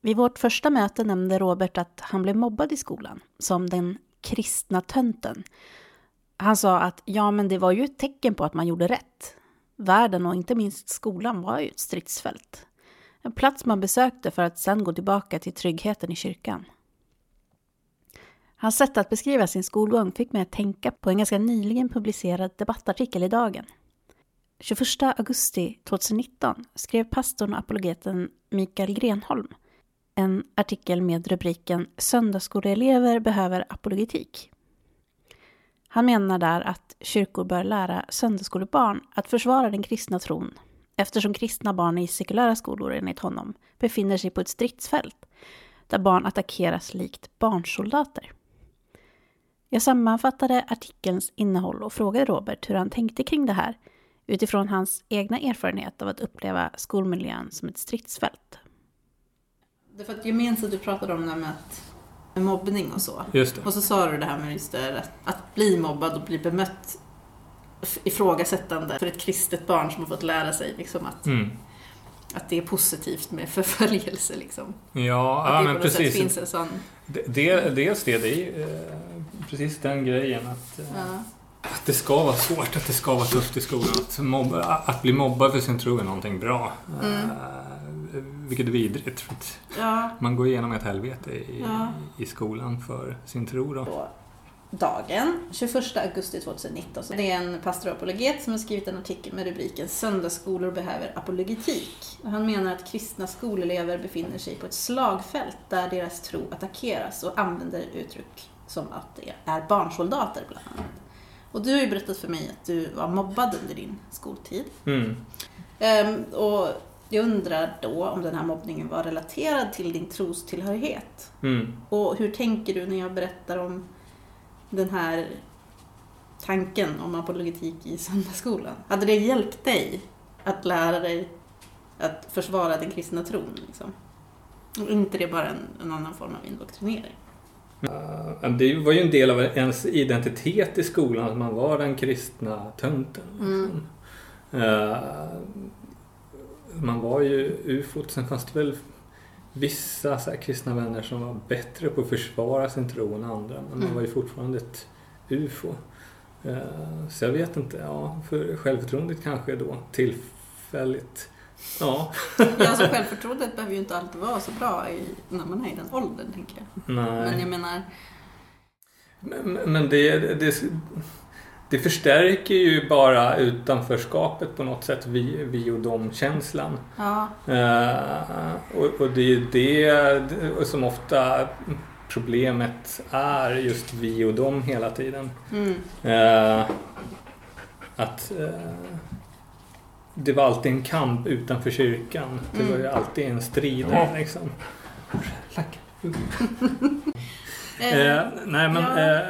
Vid vårt första möte nämnde Robert att han blev mobbad i skolan, som den kristna tönten. Han sa att ja, men det var ju ett tecken på att man gjorde rätt. Världen och inte minst skolan var ju ett stridsfält. En plats man besökte för att sen gå tillbaka till tryggheten i kyrkan. Hans sätt att beskriva sin skolgång fick mig att tänka på en ganska nyligen publicerad debattartikel i Dagen. 21 augusti 2019 skrev pastorn och apologeten Mikael Grenholm en artikel med rubriken Söndagsskoleelever behöver apologetik. Han menar där att kyrkor bör lära söndagsskolebarn att försvara den kristna tron eftersom kristna barn i sekulära skolor enligt honom befinner sig på ett stridsfält där barn attackeras likt barnsoldater. Jag sammanfattade artikelns innehåll och frågade Robert hur han tänkte kring det här utifrån hans egna erfarenhet av att uppleva skolmiljön som ett stridsfält. Det är för att gemensamt du pratade om det här med, att, med mobbning och så. Just det. Och så sa du det här med just det, att, att bli mobbad och bli bemött ifrågasättande för ett kristet barn som har fått lära sig liksom, att, Mm. att det är positivt med förföljelse. Liksom. Ja, Att ja det men något sätt precis. finns en sån... Det, det, dels det, det är eh, precis den grejen att, eh, Ja, att det ska vara svårt, att det ska vara tufft i skolan. Att, mobba, att bli mobbad för sin tro är någonting bra. Mm. Vilket är vidrigt. För att ja. man går igenom ett helvete i, Ja. i skolan för sin tro. Då. Så. dagen, 21 augusti 2019. Så det är en pastorapologet som har skrivit en artikel med rubriken Söndagsskolor behöver apologetik. Och han menar att kristna skolelever befinner sig på ett slagfält där deras tro attackeras och använder uttryck som att det är barnsoldater bland annat. Och du har ju berättat för mig att du var mobbad under din skoltid. Mm. Ehm, och jag undrar då om den här mobbningen var relaterad till din trostillhörighet. Mm. Och hur tänker du när jag berättar om den här tanken om apologetik i söndagsskolan? Hade det hjälpt dig att lära dig att försvara den kristna tron? Liksom? Och inte det bara en, en annan form av indoktrinering? Uh, Det var ju en del av ens identitet i skolan att man var den kristna tönten. Liksom. Uh, Man var ju ufot. Sen fanns det väl vissa så kristna vänner som var bättre på att försvara sin tro än andra. Men man Mm. var ju fortfarande ett ufo. Uh, Så jag vet inte. Ja, för självförtroendet kanske då tillfälligt. Ja, Ja, alltså självförtroendet behöver ju inte alltid vara så bra i, när man är i den åldern, tänker jag. nej. Men jag menar, Men, men det, det, det förstärker ju bara utanförskapet på något sätt, vi, vi och dem-känslan. ja, Eh, och, och det är ju det som ofta problemet är, just vi och dem hela tiden. mm, Eh, att eh, det var alltid en kamp utanför kyrkan. Det var ju alltid en strid. Liksom. Eh, Eh, nej men ja.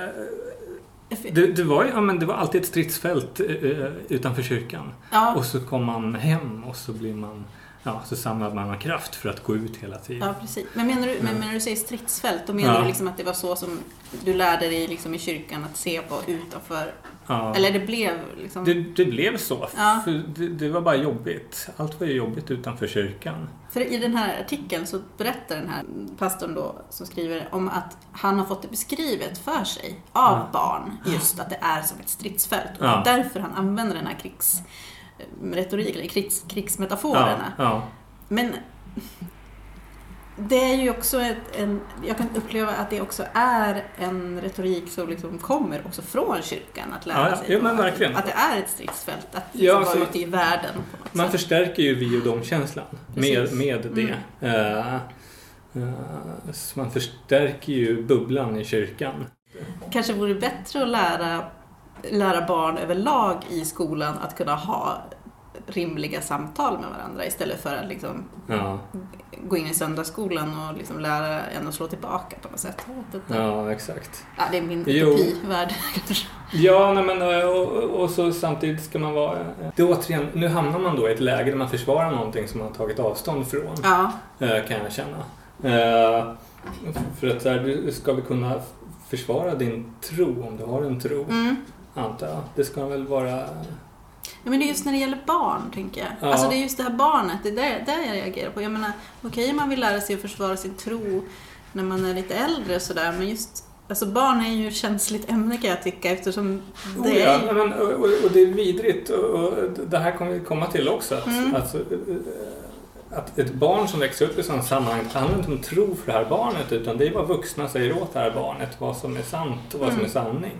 Eh, det, det, var, ju- ja, men det var alltid ett stridsfält eh, utanför kyrkan. ja, Och så kom man hem och så blir man Ja, så samlade man kraft för att gå ut hela tiden. Ja, precis. Men menar du, men menar du säger stridsfält, då menar Ja. du liksom att det var så som du lärde dig liksom i kyrkan att se på utanför? Ja. Eller det blev liksom... Det, det blev så. Ja. För det, det var bara jobbigt. Allt var ju jobbigt utanför kyrkan. För i den här artikeln så berättar den här pastorn då som skriver om att han har fått det beskrivet för sig av barn just att det är som ett stridsfält. Och därför han använder den här krigsretorik, eller krigs, krigsmetaforerna. Ja, ja. Men det är ju också ett, en, jag kan uppleva att det också är en retorik som liksom kommer också från kyrkan att lära Ja, ja. sig. Men verkligen. Att det är ett stridsfält, att Ja, liksom vara ute i världen. Man sätt. förstärker ju vi och dem-känslan med, med det. Eh, eh, så man förstärker ju bubblan i kyrkan. kanske vore bättre att lära, lära barn överlag i skolan att kunna ha rimliga samtal med varandra istället för att liksom Ja, gå in i söndagsskolan och liksom lära en att slå tillbaka på något sätt. Ja exakt. Ja, det är min utopivärld kanske. Ja, nej, men eh, och, och, så samtidigt ska man vara... Det är återigen, nu hamnar man då i ett läge där man försvarar någonting som man har tagit avstånd från. Ja, eh, kan jag känna. Eh, För att så här, du ska vi kunna försvara din tro, om du har en tro, mm. Antar jag. Det ska väl vara... Ja, men det är just när det gäller barn, tänker jag. Ja. Alltså det är just det här barnet, det är där, där jag reagerar på. Jag menar, okej man vill lära sig att försvara sin tro när man är lite äldre och sådär, men just Alltså barn är ju ett känsligt ämne kan jag tycka eftersom det Oh, ja, är men, och, och- det är vidrigt och, det här kommer vi komma till också. Att, Mm. alltså, eh, att ett barn som växer upp i sådana sammanhang, handlar inte om tro för det här barnet utan det är vad vuxna säger åt det här barnet, vad som är sant och vad som är Mm. sanning.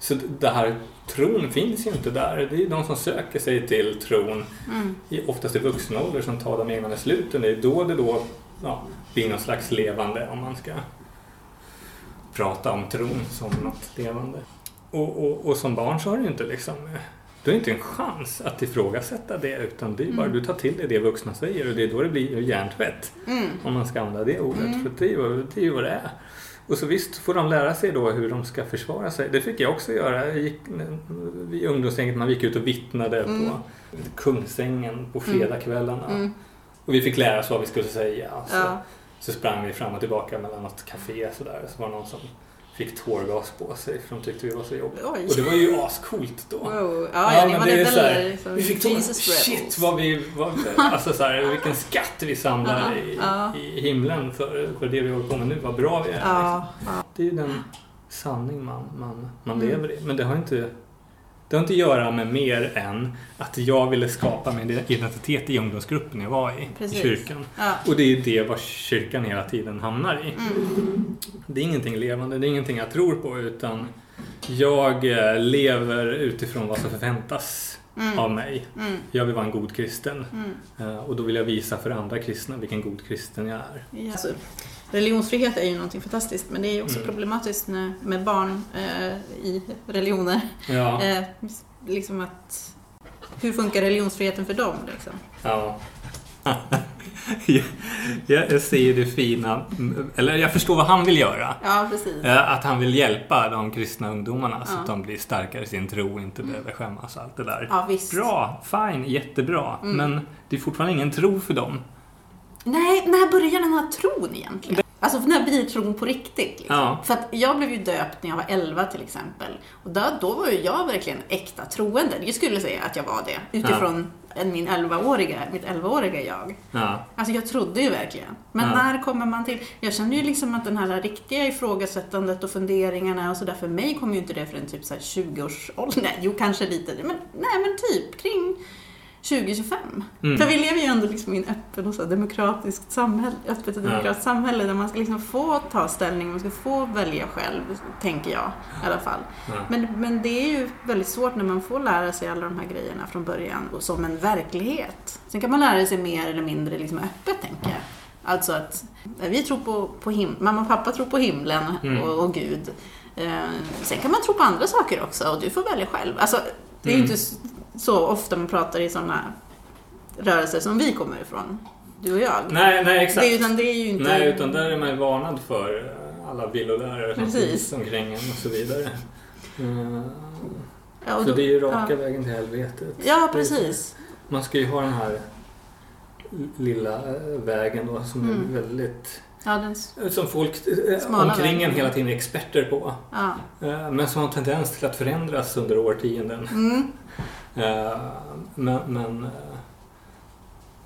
Så det här tron finns ju inte där. Det är de som söker sig till tron, Mm. oftast i vuxen ålder, som tar de egna besluten. Det är då det då ja, blir någon slags levande, om man ska prata om tron som något levande. Och, och, och som barn så har du inte liksom du har inte en chans att ifrågasätta det utan det är bara Mm. du tar till dig det vuxna säger och det är då det blir hjärntvätt. Mm. Om man ska använda det ordet. Mm. För det är, ju, det är ju vad det är. Och så visst får de lära sig då hur de ska försvara sig. Det fick jag också göra. Jag gick, I ungdomsgänget man gick ut och vittnade Mm. på Kungsängen på fredagskvällarna. Mm. Och vi fick lära oss vad vi skulle säga. Så, Ja. så sprang vi fram och tillbaka mellan något café sådär. Så var det någon som fick tårgas på sig för de tyckte vi var så jobbiga. Oj. Och det var ju ascoolt då. Wow. Ja, ja, men det är så här, liksom. Vi fick tårgas. Shit vad vi... Vad, alltså så här, vilken skatt vi samlar i, i himlen för, för det vi håller på med nu. Vad bra vi är. liksom. Det är ju den sanning man, man, man Mm. lever i. Men det har inte... Det har inte att göra med mer än att jag ville skapa min identitet i ungdomsgruppen jag var i, Precis. i kyrkan. ja. Och det är det vad kyrkan hela tiden hamnar i. Mm. Det är ingenting levande, det är ingenting jag tror på utan Jag eh, lever utifrån vad som förväntas Mm. av mig. Mm. Jag vill vara en god kristen. Mm. Eh, Och då vill jag visa för andra kristna vilken god kristen jag är. Ja. Alltså, religionsfrihet är ju någonting fantastiskt men det är ju också Mm. problematiskt med barn eh, i religioner. Ja, Eh, liksom att, hur funkar religionsfriheten för dem? Liksom? ja. jag, jag ser det fina, eller jag förstår vad han vill göra. Ja, precis. Eh, Att han vill hjälpa de kristna ungdomarna så Ja. att de blir starkare i sin tro och inte behöver skämmas och allt det där. Ja, visst. Bra, fine, jättebra. Mm. Men det är fortfarande ingen tro för dem. Nej, när börjar den här tron egentligen? Alltså när blir tron på riktigt? Liksom? Ja. För att jag blev ju döpt när jag var 11 till exempel. Och då, då var ju jag verkligen äkta troende. Jag skulle säga att jag var det. Utifrån en- min 11-åriga, mitt 11-åriga jag. Ja. Alltså jag trodde ju verkligen. Men Ja. när kommer man till... Jag kände ju liksom att den här riktiga ifrågasättandet och funderingarna och sådär, för mig kom ju inte det förrän typ så här 20-årsåldern. Nej, jo kanske lite, men nej men typ kring 2025. Mm. För vi lever ju ändå liksom i en öppen och så demokratiskt samhälle, öppet och Ja. demokratiskt samhälle där man ska liksom få ta ställning, man ska få välja själv, tänker jag i alla fall. Ja. Men, men det är ju väldigt svårt när man får lära sig alla de här grejerna från början och som en verklighet. Sen kan man lära sig mer eller mindre liksom öppet, tänker jag. Alltså att vi tror på, på him- mamma och pappa tror på himlen Mm. och, och Gud. Eh, sen kan man tro på andra saker också och du får välja själv. Alltså, det är Mm. inte så ofta man pratar i sådana rörelser som vi kommer ifrån. Du och jag. Nej, nej exakt. Det, utan det är ju inte... Nej, utan där är man ju varnad för eh, alla villolärare som finns omkring en och så vidare. Mm. ja, och Så då- det är ju raka ja. vägen till helvetet. Ja, precis. Man ska ju ha den här lilla eh, vägen då som Mm. är väldigt... Ja, den, s- Som folk eh, Smala omkring en hela tiden är experter på. ja. Eh, Men som har en tendens till att förändras under årtionden. Mm. Eh, Men, men, eh,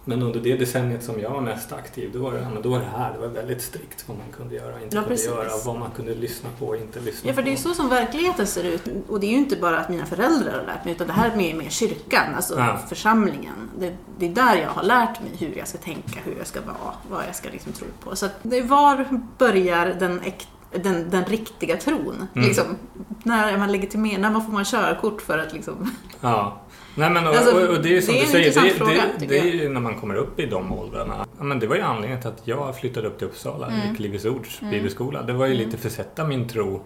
men under det decenniet som jag var mest aktiv, då var det, men då var det här. Det var väldigt strikt vad man kunde göra och inte Ja, kunde precis. göra. Vad man kunde lyssna på och inte lyssna Ja, för det är ju på. så som verkligheten ser ut. Och det är ju inte bara att mina föräldrar har lärt mig, utan det här är mer, mer kyrkan, alltså Ja. församlingen. Det, det är där jag har lärt mig hur jag ska tänka, hur jag ska vara, vad jag ska liksom tro på. Så att var börjar den, äk, den, den riktiga tron? Mm. Liksom, när är man legitimerad? När man får man körkort för att liksom... Ja. Nej, men, och, Alltså, och, och det är som det är du säger, det, fråga, det, det är ju när man kommer upp i de åldrarna. Ja, men det var ju anledningen till att jag flyttade upp till Uppsala, Mm. Livets Ords bibelskola. Det var ju lite för att sätta min tro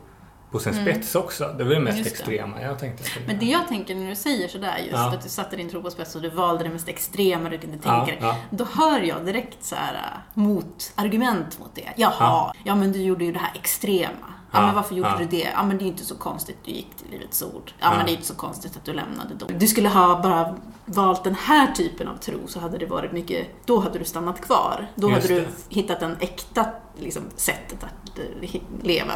på sin spets också. Det var det mest Mm. Det. extrema jag tänkte. det Men det jag tänker när du säger sådär, just Ja. att du satte din tro på spets och du valde det mest extrema du kunde Ja, tänka dig. ja. Då hör jag direkt så här äh, motargument mot det. Jaha, Ja. ja. men du gjorde ju det här extrema. Ja, Ja, men varför gjorde ja. du det? Ja men det är inte så konstigt, du gick till Livets Ord. Ja, Ja. men det är inte så konstigt att du lämnade då. Du skulle ha bara valt den här typen av tro så hade det varit mycket, då hade du stannat kvar. Då Just hade du det. hittat en äkta liksom, sättet att eh, leva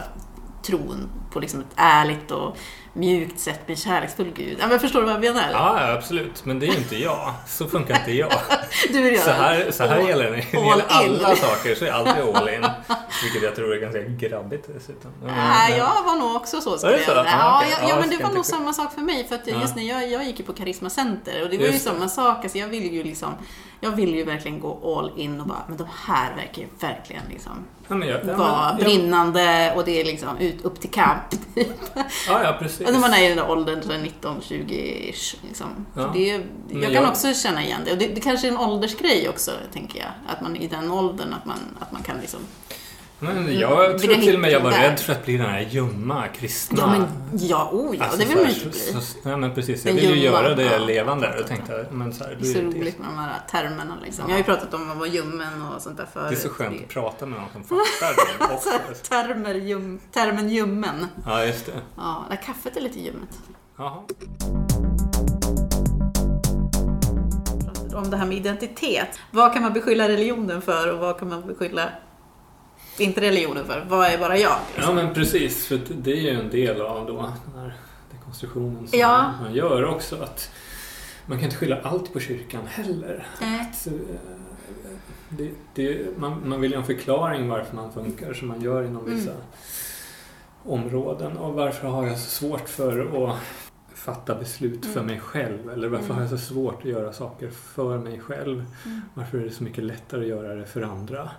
tron på liksom ett ärligt och mjukt sätt med kärleksfull Gud. Ja, men förstår du vad jag menar? Ja, absolut. Men det är ju inte jag. Så funkar inte jag. Du göra Så här, så här all- gäller det. Det gäller alla saker så är jag alltid all in. Vilket jag tror är ganska grabbigt dessutom. Mm, men- jag var nog också så skulle det jag så? säga. Ja, Ja, ja, jag men det var nog samma sak för mig. För att just när jag, jag gick ju på Karisma Center och det var ju Just det. samma sak. Alltså jag ville ju liksom, jag ville ju verkligen gå all in och bara, men de här verkar ju verkligen liksom men jag, ja, vara ja, brinnande och det är liksom ut, upp till kamp. Typ. Ja, ja, precis. Och när man är i den där åldern, så här 19-20-ish. Liksom. Ja. Det, Men jag kan jag- också känna igen det. Och det, det kanske är en åldersgrej också, tänker jag. Att man i den åldern, att man, att man kan liksom... Men jag Mm, tror till och med jag var där. rädd för att bli den här ljumma kristna. Ja, men ja, oh ja, Alltså, det vill man ju inte bli. så- Nej, men precis. Jag vill ju göra det ja. levande. Och tänkte, men så här, Det är så roligt med de här termerna liksom. Jag har ju pratat om att vara ljummen och sånt där förut. det är så skönt att prata med någon som fattar det Så också. här, termer, ljum, termen ljummen. Ja, just det. Ja, det här kaffet är lite ljummet. Jaha. Om det här med identitet. Vad kan man beskylla religionen för och vad kan man beskylla inte religionen för? Vad är bara jag? Ja, men precis. För det är ju en del av då den här dekonstruktionen som Ja. man gör också. att Man kan inte skylla allt på kyrkan heller. Att, eh, det, det, man, man vill ju ha en förklaring varför man funkar som man gör inom Mm. vissa områden. Och varför har jag så svårt för att fatta beslut för Mm. mig själv? Eller varför Mm. har jag så svårt att göra saker för mig själv? Mm. Varför är det så mycket lättare att göra det för andra?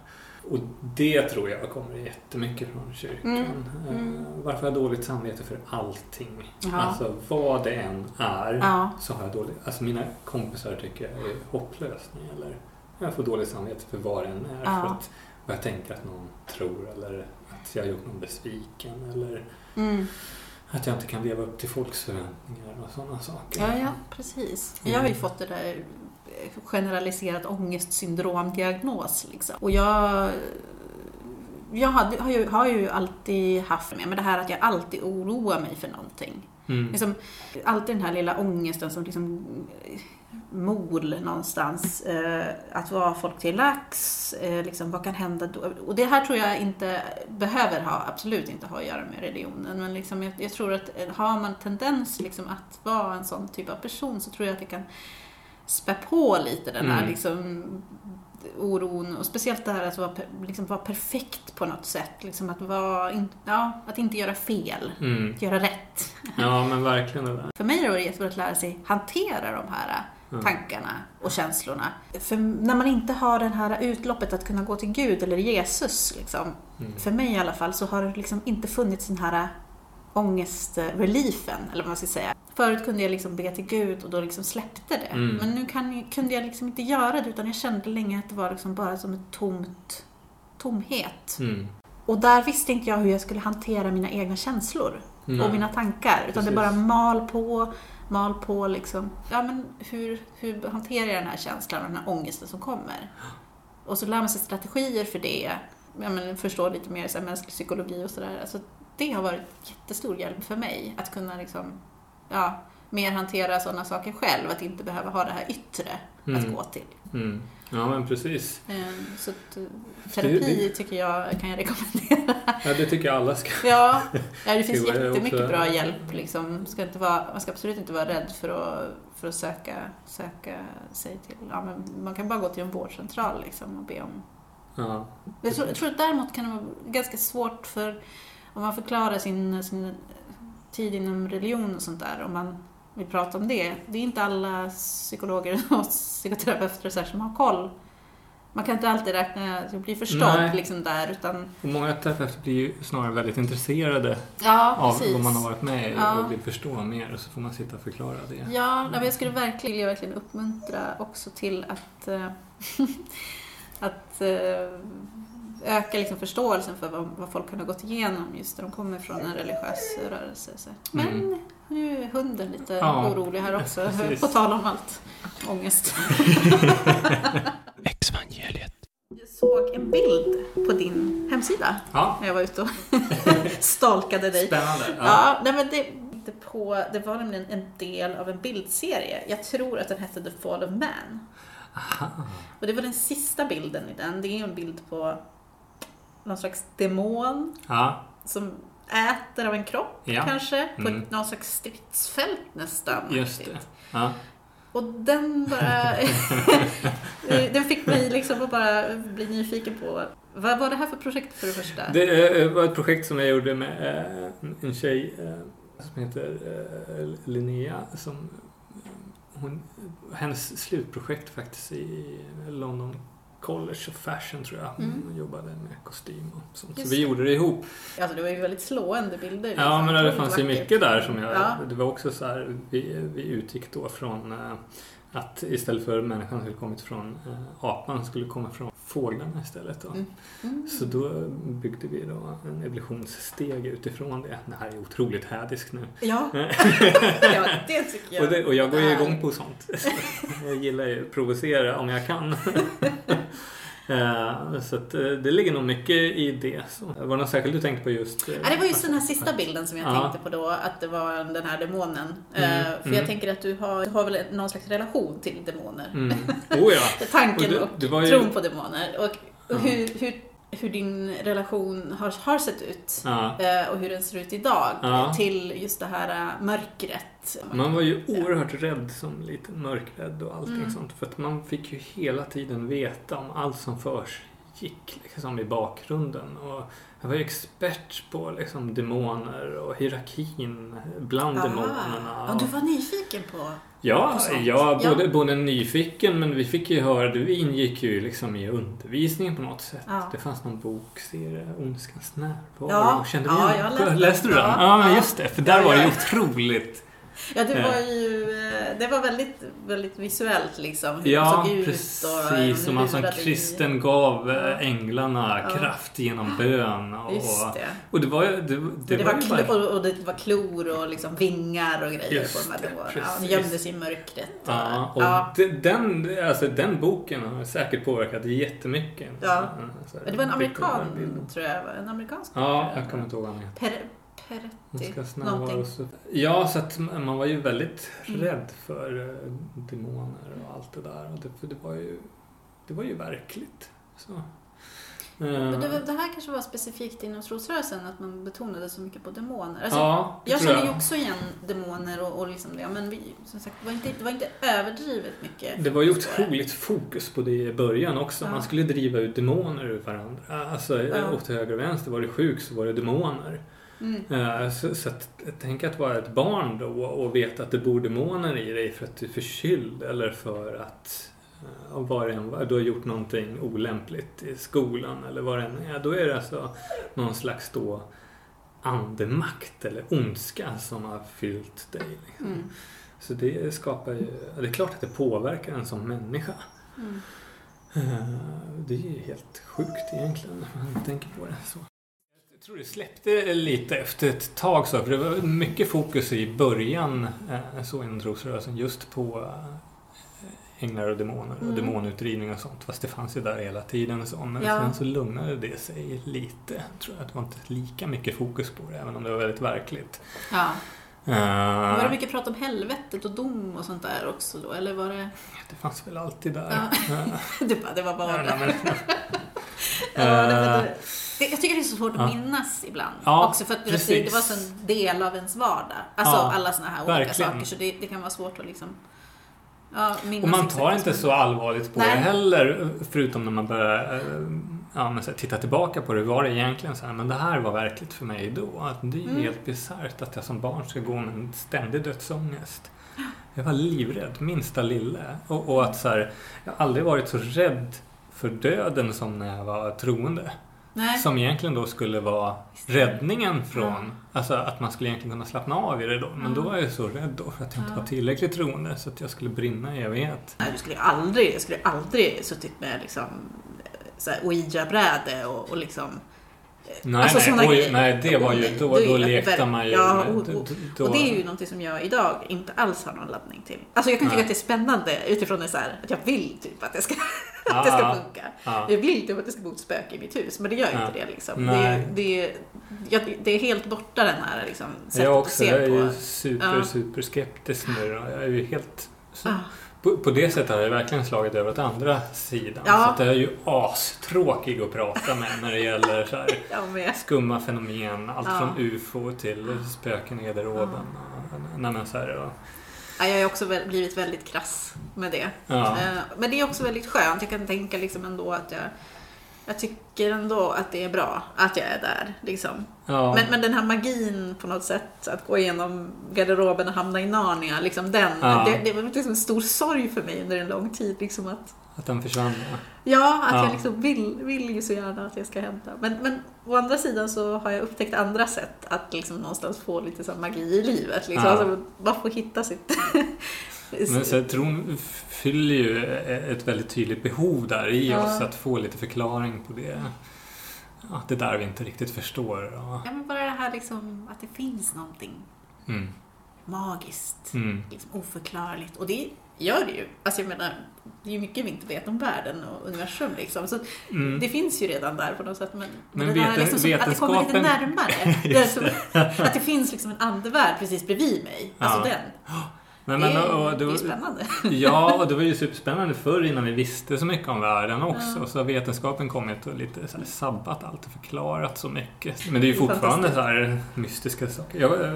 Och det tror jag kommer jättemycket från kyrkan. Mm, Eh, mm. Varför har jag dåligt samvete för allting? Ja. Alltså vad det än är Ja. så har jag dåligt... Alltså mina kompisar tycker jag är hopplöst när det gäller... Jag får dåligt samvete för vad det än är. Ja. För att jag tänker att någon tror eller att jag har gjort någon besviken eller Mm. att jag inte kan leva upp till folks förväntningar och sådana saker. Ja, ja, precis. Mm. Jag har ju fått det där generaliserat ångestsyndrom-diagnos. Liksom. Och jag, jag hade, har, ju, har ju alltid haft med mig det här att jag alltid oroar mig för någonting. Mm. Liksom, alltid den här lilla ångesten som liksom mol någonstans. Eh, att vara folk till lax, eh, liksom, vad kan hända då? Och det här tror jag inte behöver ha, absolut inte ha att göra med religionen. Men liksom, jag, jag tror att har man tendens liksom, att vara en sån typ av person så tror jag att det kan spä på lite den här Mm. liksom, oron och speciellt det här att vara, liksom, vara perfekt på något sätt. Liksom att, vara in, ja, att inte göra fel, Mm. göra rätt. Ja, men verkligen det där. För mig har det jättebra att lära sig hantera de här Ja. tankarna och känslorna. För när man inte har det här utloppet att kunna gå till Gud eller Jesus, liksom, Mm. för mig i alla fall, så har det liksom inte funnits den här ångestreliefen, eller vad man ska säga. Förut kunde jag liksom be till Gud och då liksom släppte det. Mm. Men nu kan, kunde jag liksom inte göra det, utan jag kände länge att det var liksom bara som ett tomt tomhet. Mm. Och där visste inte jag hur jag skulle hantera mina egna känslor Nej. och mina tankar. Utan det Precis. bara mal på, mal på liksom. Ja men hur, hur hanterar jag den här känslan och den här ångesten som kommer? Och så lär man sig strategier för det. Ja, men förstå lite mer så här, mänsklig psykologi och sådär. Alltså, det har varit jättestor hjälp för mig. Att kunna liksom, ja, mer hantera sådana saker själv. Att inte behöva ha det här yttre Mm. att gå till. Mm. Ja, men precis. Ehm, Så eh, terapi Det- tycker jag kan jag rekommendera. Ja, det tycker jag alla ska. Ja, ja det finns Det jättemycket också- bra hjälp. Liksom. Ska inte vara, man ska absolut inte vara rädd för att, för att söka, söka sig till... Ja, men man kan bara gå till en vårdcentral liksom, och be om... Ja. Jag tror, jag tror att däremot kan det vara ganska svårt för om man förklarar sin, sin tid inom religion och sånt där, om man vill prata om det. Det är inte alla psykologer och psykoterapeuter så här som har koll. Man kan inte alltid räkna, bli förstådd Nej. liksom där, utan Och många terapeuter blir ju snarare väldigt intresserade ja, av precis. vad man har varit med Ja. och vill förstå mer och så får man sitta och förklara det. Ja, men jag skulle verkligen vilja verkligen uppmuntra också till att, eh, att eh, öka liksom förståelsen för vad, vad folk kan ha gått igenom just när de kommer från en religiös rörelse. Så. Men Mm. nu är hunden lite Ja, orolig här också, precis. på tal om allt. Ångest. Exvangeliet. Jag såg en bild på din hemsida Ja, när jag var ute och stalkade dig. spännande. Ja. Ja, nej men det, det, på, det var nämligen en del av en bildserie. Jag tror att den hette The Fall of Man. Aha. Och det var den sista bilden i den. Det är en bild på någon slags demon Ja, som äter av en kropp Ja. kanske. På Mm. någon slags stridsfält nästan. just det. Ja. Och den bara... den fick mig liksom att bara bli nyfiken på vad var det här för projekt för det första? Det eh, var ett projekt som jag gjorde med eh, en tjej eh, som heter Linnea. Som, hon, hennes slutprojekt faktiskt i London College of Fashion tror jag. Mm. Hon jobbade med kostym och sånt. Så Just vi det. gjorde det ihop. Alltså det var ju väldigt slående bilder. Ja, liksom. men det Otroligt fanns ju mycket där som jag... Ja. Det var också så här, vi, vi utgick då från eh, att istället för människan skulle kommit från eh, apan skulle komma från fåglarna istället. Då. Mm. Mm. Så då byggde vi då en evolutionssteg utifrån det. Det här är otroligt hädiskt nu. Ja. ja, det tycker jag. Och, det, och jag går ju igång på sånt. jag gillar ju att provocera om jag kan. Eh, Så eh, det ligger nog mycket i det. Så, var det något särskilt du tänkte på just? eh, Ja, det var just den här sista bilden som jag Ja. tänkte på då, att det var den här demonen. Mm, Eh, för mm. jag tänker att du har, du har väl någon slags relation till demoner? Mm. Oh ja. Tanken Och och, det- det var ju- tron på demoner. Och, och hur, hur, hur din relation har, har sett ut. ja. eh, Och hur den ser ut idag Ja. till just det här eh, mörkret. Man var ju oerhört rädd som liten mörkrädd och allting Mm. sånt. För att man fick ju hela tiden veta om allt som förs gick liksom i bakgrunden. Och jag var ju expert på liksom demoner och hierarkin bland Aha. demonerna. Ja, du var nyfiken på... Ja, sånt. jag Ja. både, både nyfiken men vi fick ju höra, du ingick ju liksom i undervisningen på något sätt. Ja. Det fanns någon bokserie, Ondskans närvaro. Ja. Kände du Ja, igen jag läste läste du den? Ja, Ja. Ja. just det. För där Ja, var det ja. ju otroligt. Ja, det var ju eh, det var väldigt, väldigt visuellt liksom. Hur Ja, såg ut precis. och man som lurade i- kristen gav eh, änglarna Ja. kraft genom bön. Och, Just det. och det var ju... Det, det, Det, det var var ju klo, bara... och, och det var klor och liksom vingar och grejer Just på de här det. Ja, gömde sig i mörkret. Och, Ja, och ja. de- Den, alltså, den boken har säkert påverkat jättemycket. Ja. Alltså, det var en amerikan, tror jag. En amerikansk Ja, jag kommer inte ihåg vad han heter. Per, Hon Peretti. ska snabba Någonting. och så. Ja, så att man var ju väldigt Mm. rädd för eh, demoner och allt det där. Och det, för det var ju, det var ju verkligt. Så. Men det, Eh, det här kanske var specifikt inom trosrörelsen, att man betonade så mycket på demoner. Alltså, ja, jag känner ju också igen demoner och, och liksom det, men vi, som sagt, det var inte, det var inte överdrivet mycket. Det var ju otroligt fokus på det i början också. Ja. Man skulle driva ut demoner ur varandra. Alltså Ja. åt höger och vänster. Var du sjuk så var det demoner. Mm. Eh, Så, så att, tänk att vara ett barn då och veta att det bor demoner i dig för att du är förkyld eller för att eh, vad det än du har gjort någonting olämpligt i skolan eller vad det än är. Då är det alltså någon slags då andemakt eller ondska som har fyllt dig. Liksom. Mm. Så det skapar ju, det är klart att det påverkar en som människa. Mm. Eh, Det är ju helt sjukt egentligen när man tänker på det så. Jag tror det släppte lite efter ett tag så, för det var mycket fokus i början eh, så inom trosrörelsen just på eh, änglar och demoner och Mm. demonutdrivning och sånt. Fast det fanns ju där hela tiden så. Men Ja. sen så lugnade det sig lite. Jag tror att det var inte lika mycket fokus på det, även om det var väldigt verkligt. Ja. Eh, Var det mycket prat om helvetet och dom och sånt där också då? Eller var det... det fanns väl alltid där. Ja. Eh, Det, bara, det var bara... ja, men- Ja, det, det, jag tycker det är så svårt Ja. att minnas ibland. Ja, också för att det, precis. det var så en del av ens vardag. Alltså Ja, alla såna här olika verkligen. saker. Så det, det kan vara svårt att liksom... Ja, minnas Och man tar inte så allvarligt på Nej. det heller. Förutom när man börjar eh, ja, här, titta tillbaka på det. Var det egentligen så här, men det här var verkligt för mig då. Att det är Mm. helt bisarrt att jag som barn ska gå med en ständig dödsångest. Jag var livrädd, minsta lille. Och, och att så här, jag har aldrig varit så rädd för döden som när jag var troende. Nej. Som egentligen då skulle vara räddningen från, Ja. alltså att man skulle egentligen kunna slappna av i det då. Men Ja. då var jag så rädd då för att jag inte Ja. var tillräckligt troende så att jag skulle brinna i evighet. Nej, du skulle aldrig, jag skulle aldrig suttit med liksom här Ouija-bräde och, och liksom Nej, Alltså, såna nej, oj, nej, det var ju, då, Då är då lekte man ju ja, och- och- Och det är ju någonting som jag idag inte alls har någon laddning till. Alltså jag kan tycka Nej. att det är spännande utifrån det så här, att jag vill typ att det ska, att det ska Ja, funka. ja. Jag vill typ att det ska bo ett spöke i mitt hus, men det gör ju Ja. inte det liksom. Det, är- det, är- jag- det är helt borta den här liksom, sättet Jag att också, jag se är på. ju super, Ja. super skeptisk nu då. Jag är ju helt... Så, Ah. På, på det sättet har jag verkligen slagit över åt andra sidan. Ja. Så jag är ju astråkig att prata med när det gäller så här, skumma fenomen. Allt Ja. från UFO till spöken i garderoben. Och, nej, men så här, och, Ja, jag har också blivit väldigt krass med det. ja. Eh, Men det är också väldigt skönt. Jag kan tänka liksom ändå att jag jag tycker ändå att det är bra att jag är där. Liksom. ja. Men, men den här magin på något sätt, att gå igenom garderoben och hamna i Narnia, liksom den, Ja. det, det var liksom en stor sorg för mig under en lång tid. Liksom att, Att den försvann. Ja. ja, att Ja. jag liksom vill, vill ju så gärna att det ska hända. Men, men å andra sidan så har jag upptäckt andra sätt att liksom någonstans få lite så magi i livet. Liksom. Alltså, man får hitta sitt... Men så tron fyller ju ett väldigt tydligt behov där i Ja. oss att få lite förklaring på det. Ja, det där vi inte riktigt förstår. Ja. Ja, men bara det här liksom, att det finns någonting Mm. magiskt, Mm. liksom oförklarligt. Och det gör det ju. Alltså jag menar, det är ju mycket vi inte vet om världen och universum liksom. Så Mm. det finns ju redan där på något sätt. Men, Men här veten- liksom som, att det kommer lite vetenskapen- närmare. det som, att det finns liksom en andevärld precis bredvid mig. Alltså Ja. den. Det, men, och, det är det, spännande. ja, och det var ju superspännande förr innan vi visste så mycket om världen också. Ja. Så har vetenskapen kommit och lite så här sabbat allt och förklarat så mycket. Men det är ju Det är fortfarande så här mystiska saker. Jag, var, eh,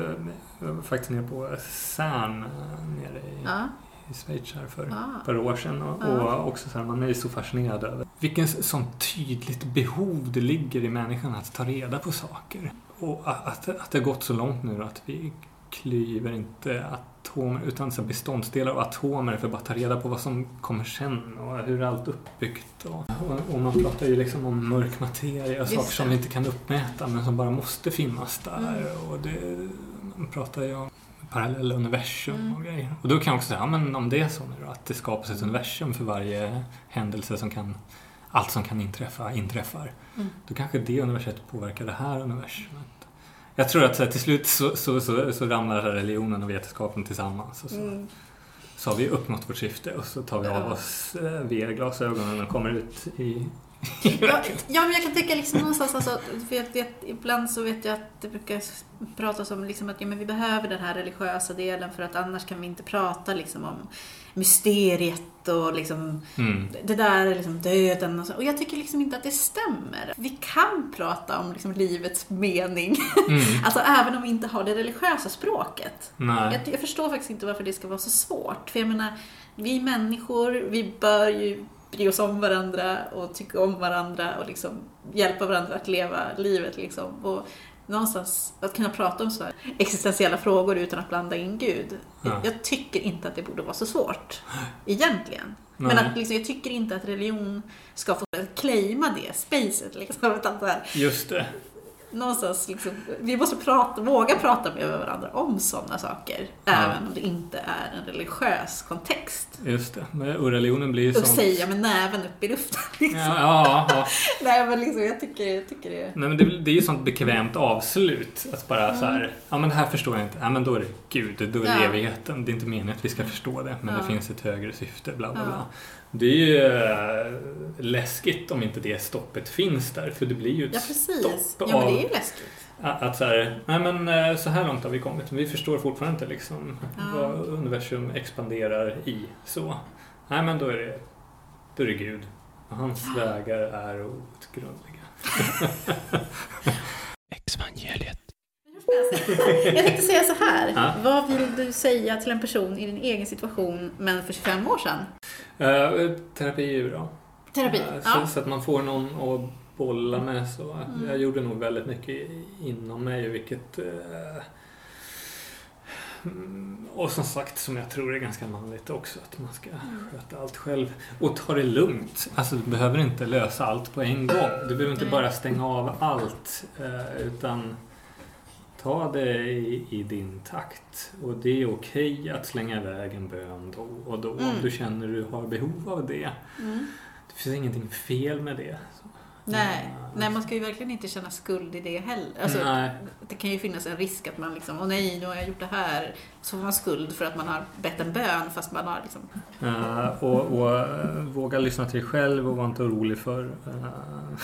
jag var faktiskt nere på CERN eh, nere i, Ja. i Schweiz här för Ah. ett par år sedan. Och, Ja. och också så här, man är ju så fascinerad över vilken sån tydligt behov det ligger i människan att ta reda på saker. Och att, att det har gått så långt nu att vi klyver inte atomer utan så beståndsdelar av atomer för att bara ta reda på vad som kommer sen och hur allt är uppbyggt. Och, och, och man pratar ju liksom om mörk materia, Just saker som vi inte kan uppmäta men som bara måste finnas där. Mm. Och det, man pratar ju om parallella universum Mm. och grejer. Och då kan jag också säga, ja, men om det är så nu då, att det skapas ett universum för varje händelse som kan, allt som kan inträffa, inträffar. Mm. Då kanske det universumet påverkar det här universumet. Jag tror att så här, till slut så, så, så, så ramlar religionen och vetenskapen tillsammans. Och så, Mm. så har vi uppnått vårt syfte och så tar vi av oss eh, VR-glasögonen och kommer ut i... Ja, ja, men jag kan tycka liksom någonstans alltså, för jag vet, ibland så vet jag att det brukar pratas om liksom att ja, men vi behöver den här religiösa delen för att annars kan vi inte prata liksom om mysteriet och liksom Mm. det där är liksom döden och så. Och jag tycker liksom inte att det stämmer. Vi kan prata om liksom livets mening. Mm. Alltså även om vi inte har det religiösa språket. Jag, jag förstår faktiskt inte varför det ska vara så svårt. För jag menar, vi människor, vi bör ju bry oss om varandra och tycka om varandra och liksom hjälpa varandra att leva livet. Liksom. Och någonstans att kunna prata om så här existentiella frågor utan att blanda in Gud. Ja. Jag tycker inte att det borde vara så svårt, egentligen. Nej. Men att liksom, jag tycker inte att religion ska få claima det spacet. Liksom, utan så här, Just det. Någonstans liksom, vi måste prata, våga prata med varandra om sådana saker. Ja. Även om det inte är en religiös kontext. Just det. Och religionen blir ju Och sånt... säga med näven upp i luften. Liksom. Ja, ja, ja. Nej men liksom, jag tycker, jag tycker det. Nej, men det, det är ju sånt bekvämt avslut. Att bara så här, ja men det här förstår jag inte. Ja men då är det Gud, då är det Ja. evigheten. Det är inte meningen att vi ska förstå det, men Ja. det finns ett högre syfte, bla bla bla. Det är ju äh, läskigt om inte det stoppet finns där, för det blir ju ett Ja precis. stopp Ja men det är ju läskigt. att, att så här, nej men eh, så här långt har vi kommit, men vi förstår fortfarande inte liksom Ja. vad universum expanderar i. Så, nej men då är det, då är det Gud. Och hans vägar är outgrundliga. Exvangeliet. Jag tänkte säga så här. Ja. Vad vill du säga till en person i din egen situation men för 25 år sedan? Uh, terapi är ju bra. Terapi? Eh, så, Ja. så att man får någon att bolla med. Så. Mm. Jag gjorde nog väldigt mycket inom mig, vilket... eh, och som sagt, som jag tror är ganska manligt också, att man ska Mm. sköta allt själv. Och ta det lugnt. Alltså, du behöver inte lösa allt på en gång. Du behöver inte bara stänga av allt, utan ta det i, i din takt. Och det är okej att slänga iväg en bön då och då om Mm. du känner du har behov av det. Mm. Det finns ingenting fel med det. Nej. Ja. Nej, man ska ju verkligen inte känna skuld i det heller. Alltså, Nej. Det kan ju finnas en risk att man liksom, åh nej, nu har jag gjort det här. Så får man skuld för att man har bett en bön fast man har liksom... Eh, och, och eh, våga lyssna till dig själv och var inte orolig för om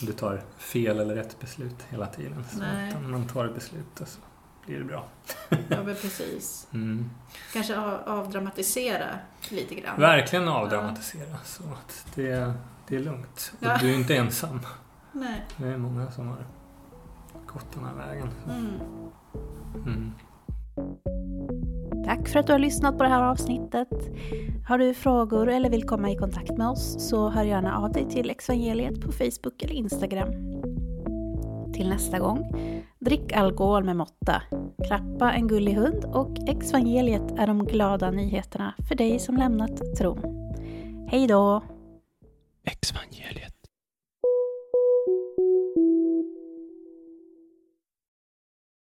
du tar fel eller rätt beslut hela tiden. Så man tar ett beslut och så blir det bra. Ja, men precis. Mm. Kanske av- avdramatisera lite grann. Verkligen avdramatisera så att det, det är lugnt. Och Ja. du är inte ensam. Nej. Det är många som har gått den här vägen. Mm. Mm. Tack för att du har lyssnat på det här avsnittet. Har du frågor eller vill komma i kontakt med oss så hör gärna av dig till Exvangeliet på Facebook eller Instagram. Till nästa gång, drick alkohol med måtta, klappa en gullig hund och Exvangeliet är de glada nyheterna för dig som lämnat tron. Hej då! Exvangeliet.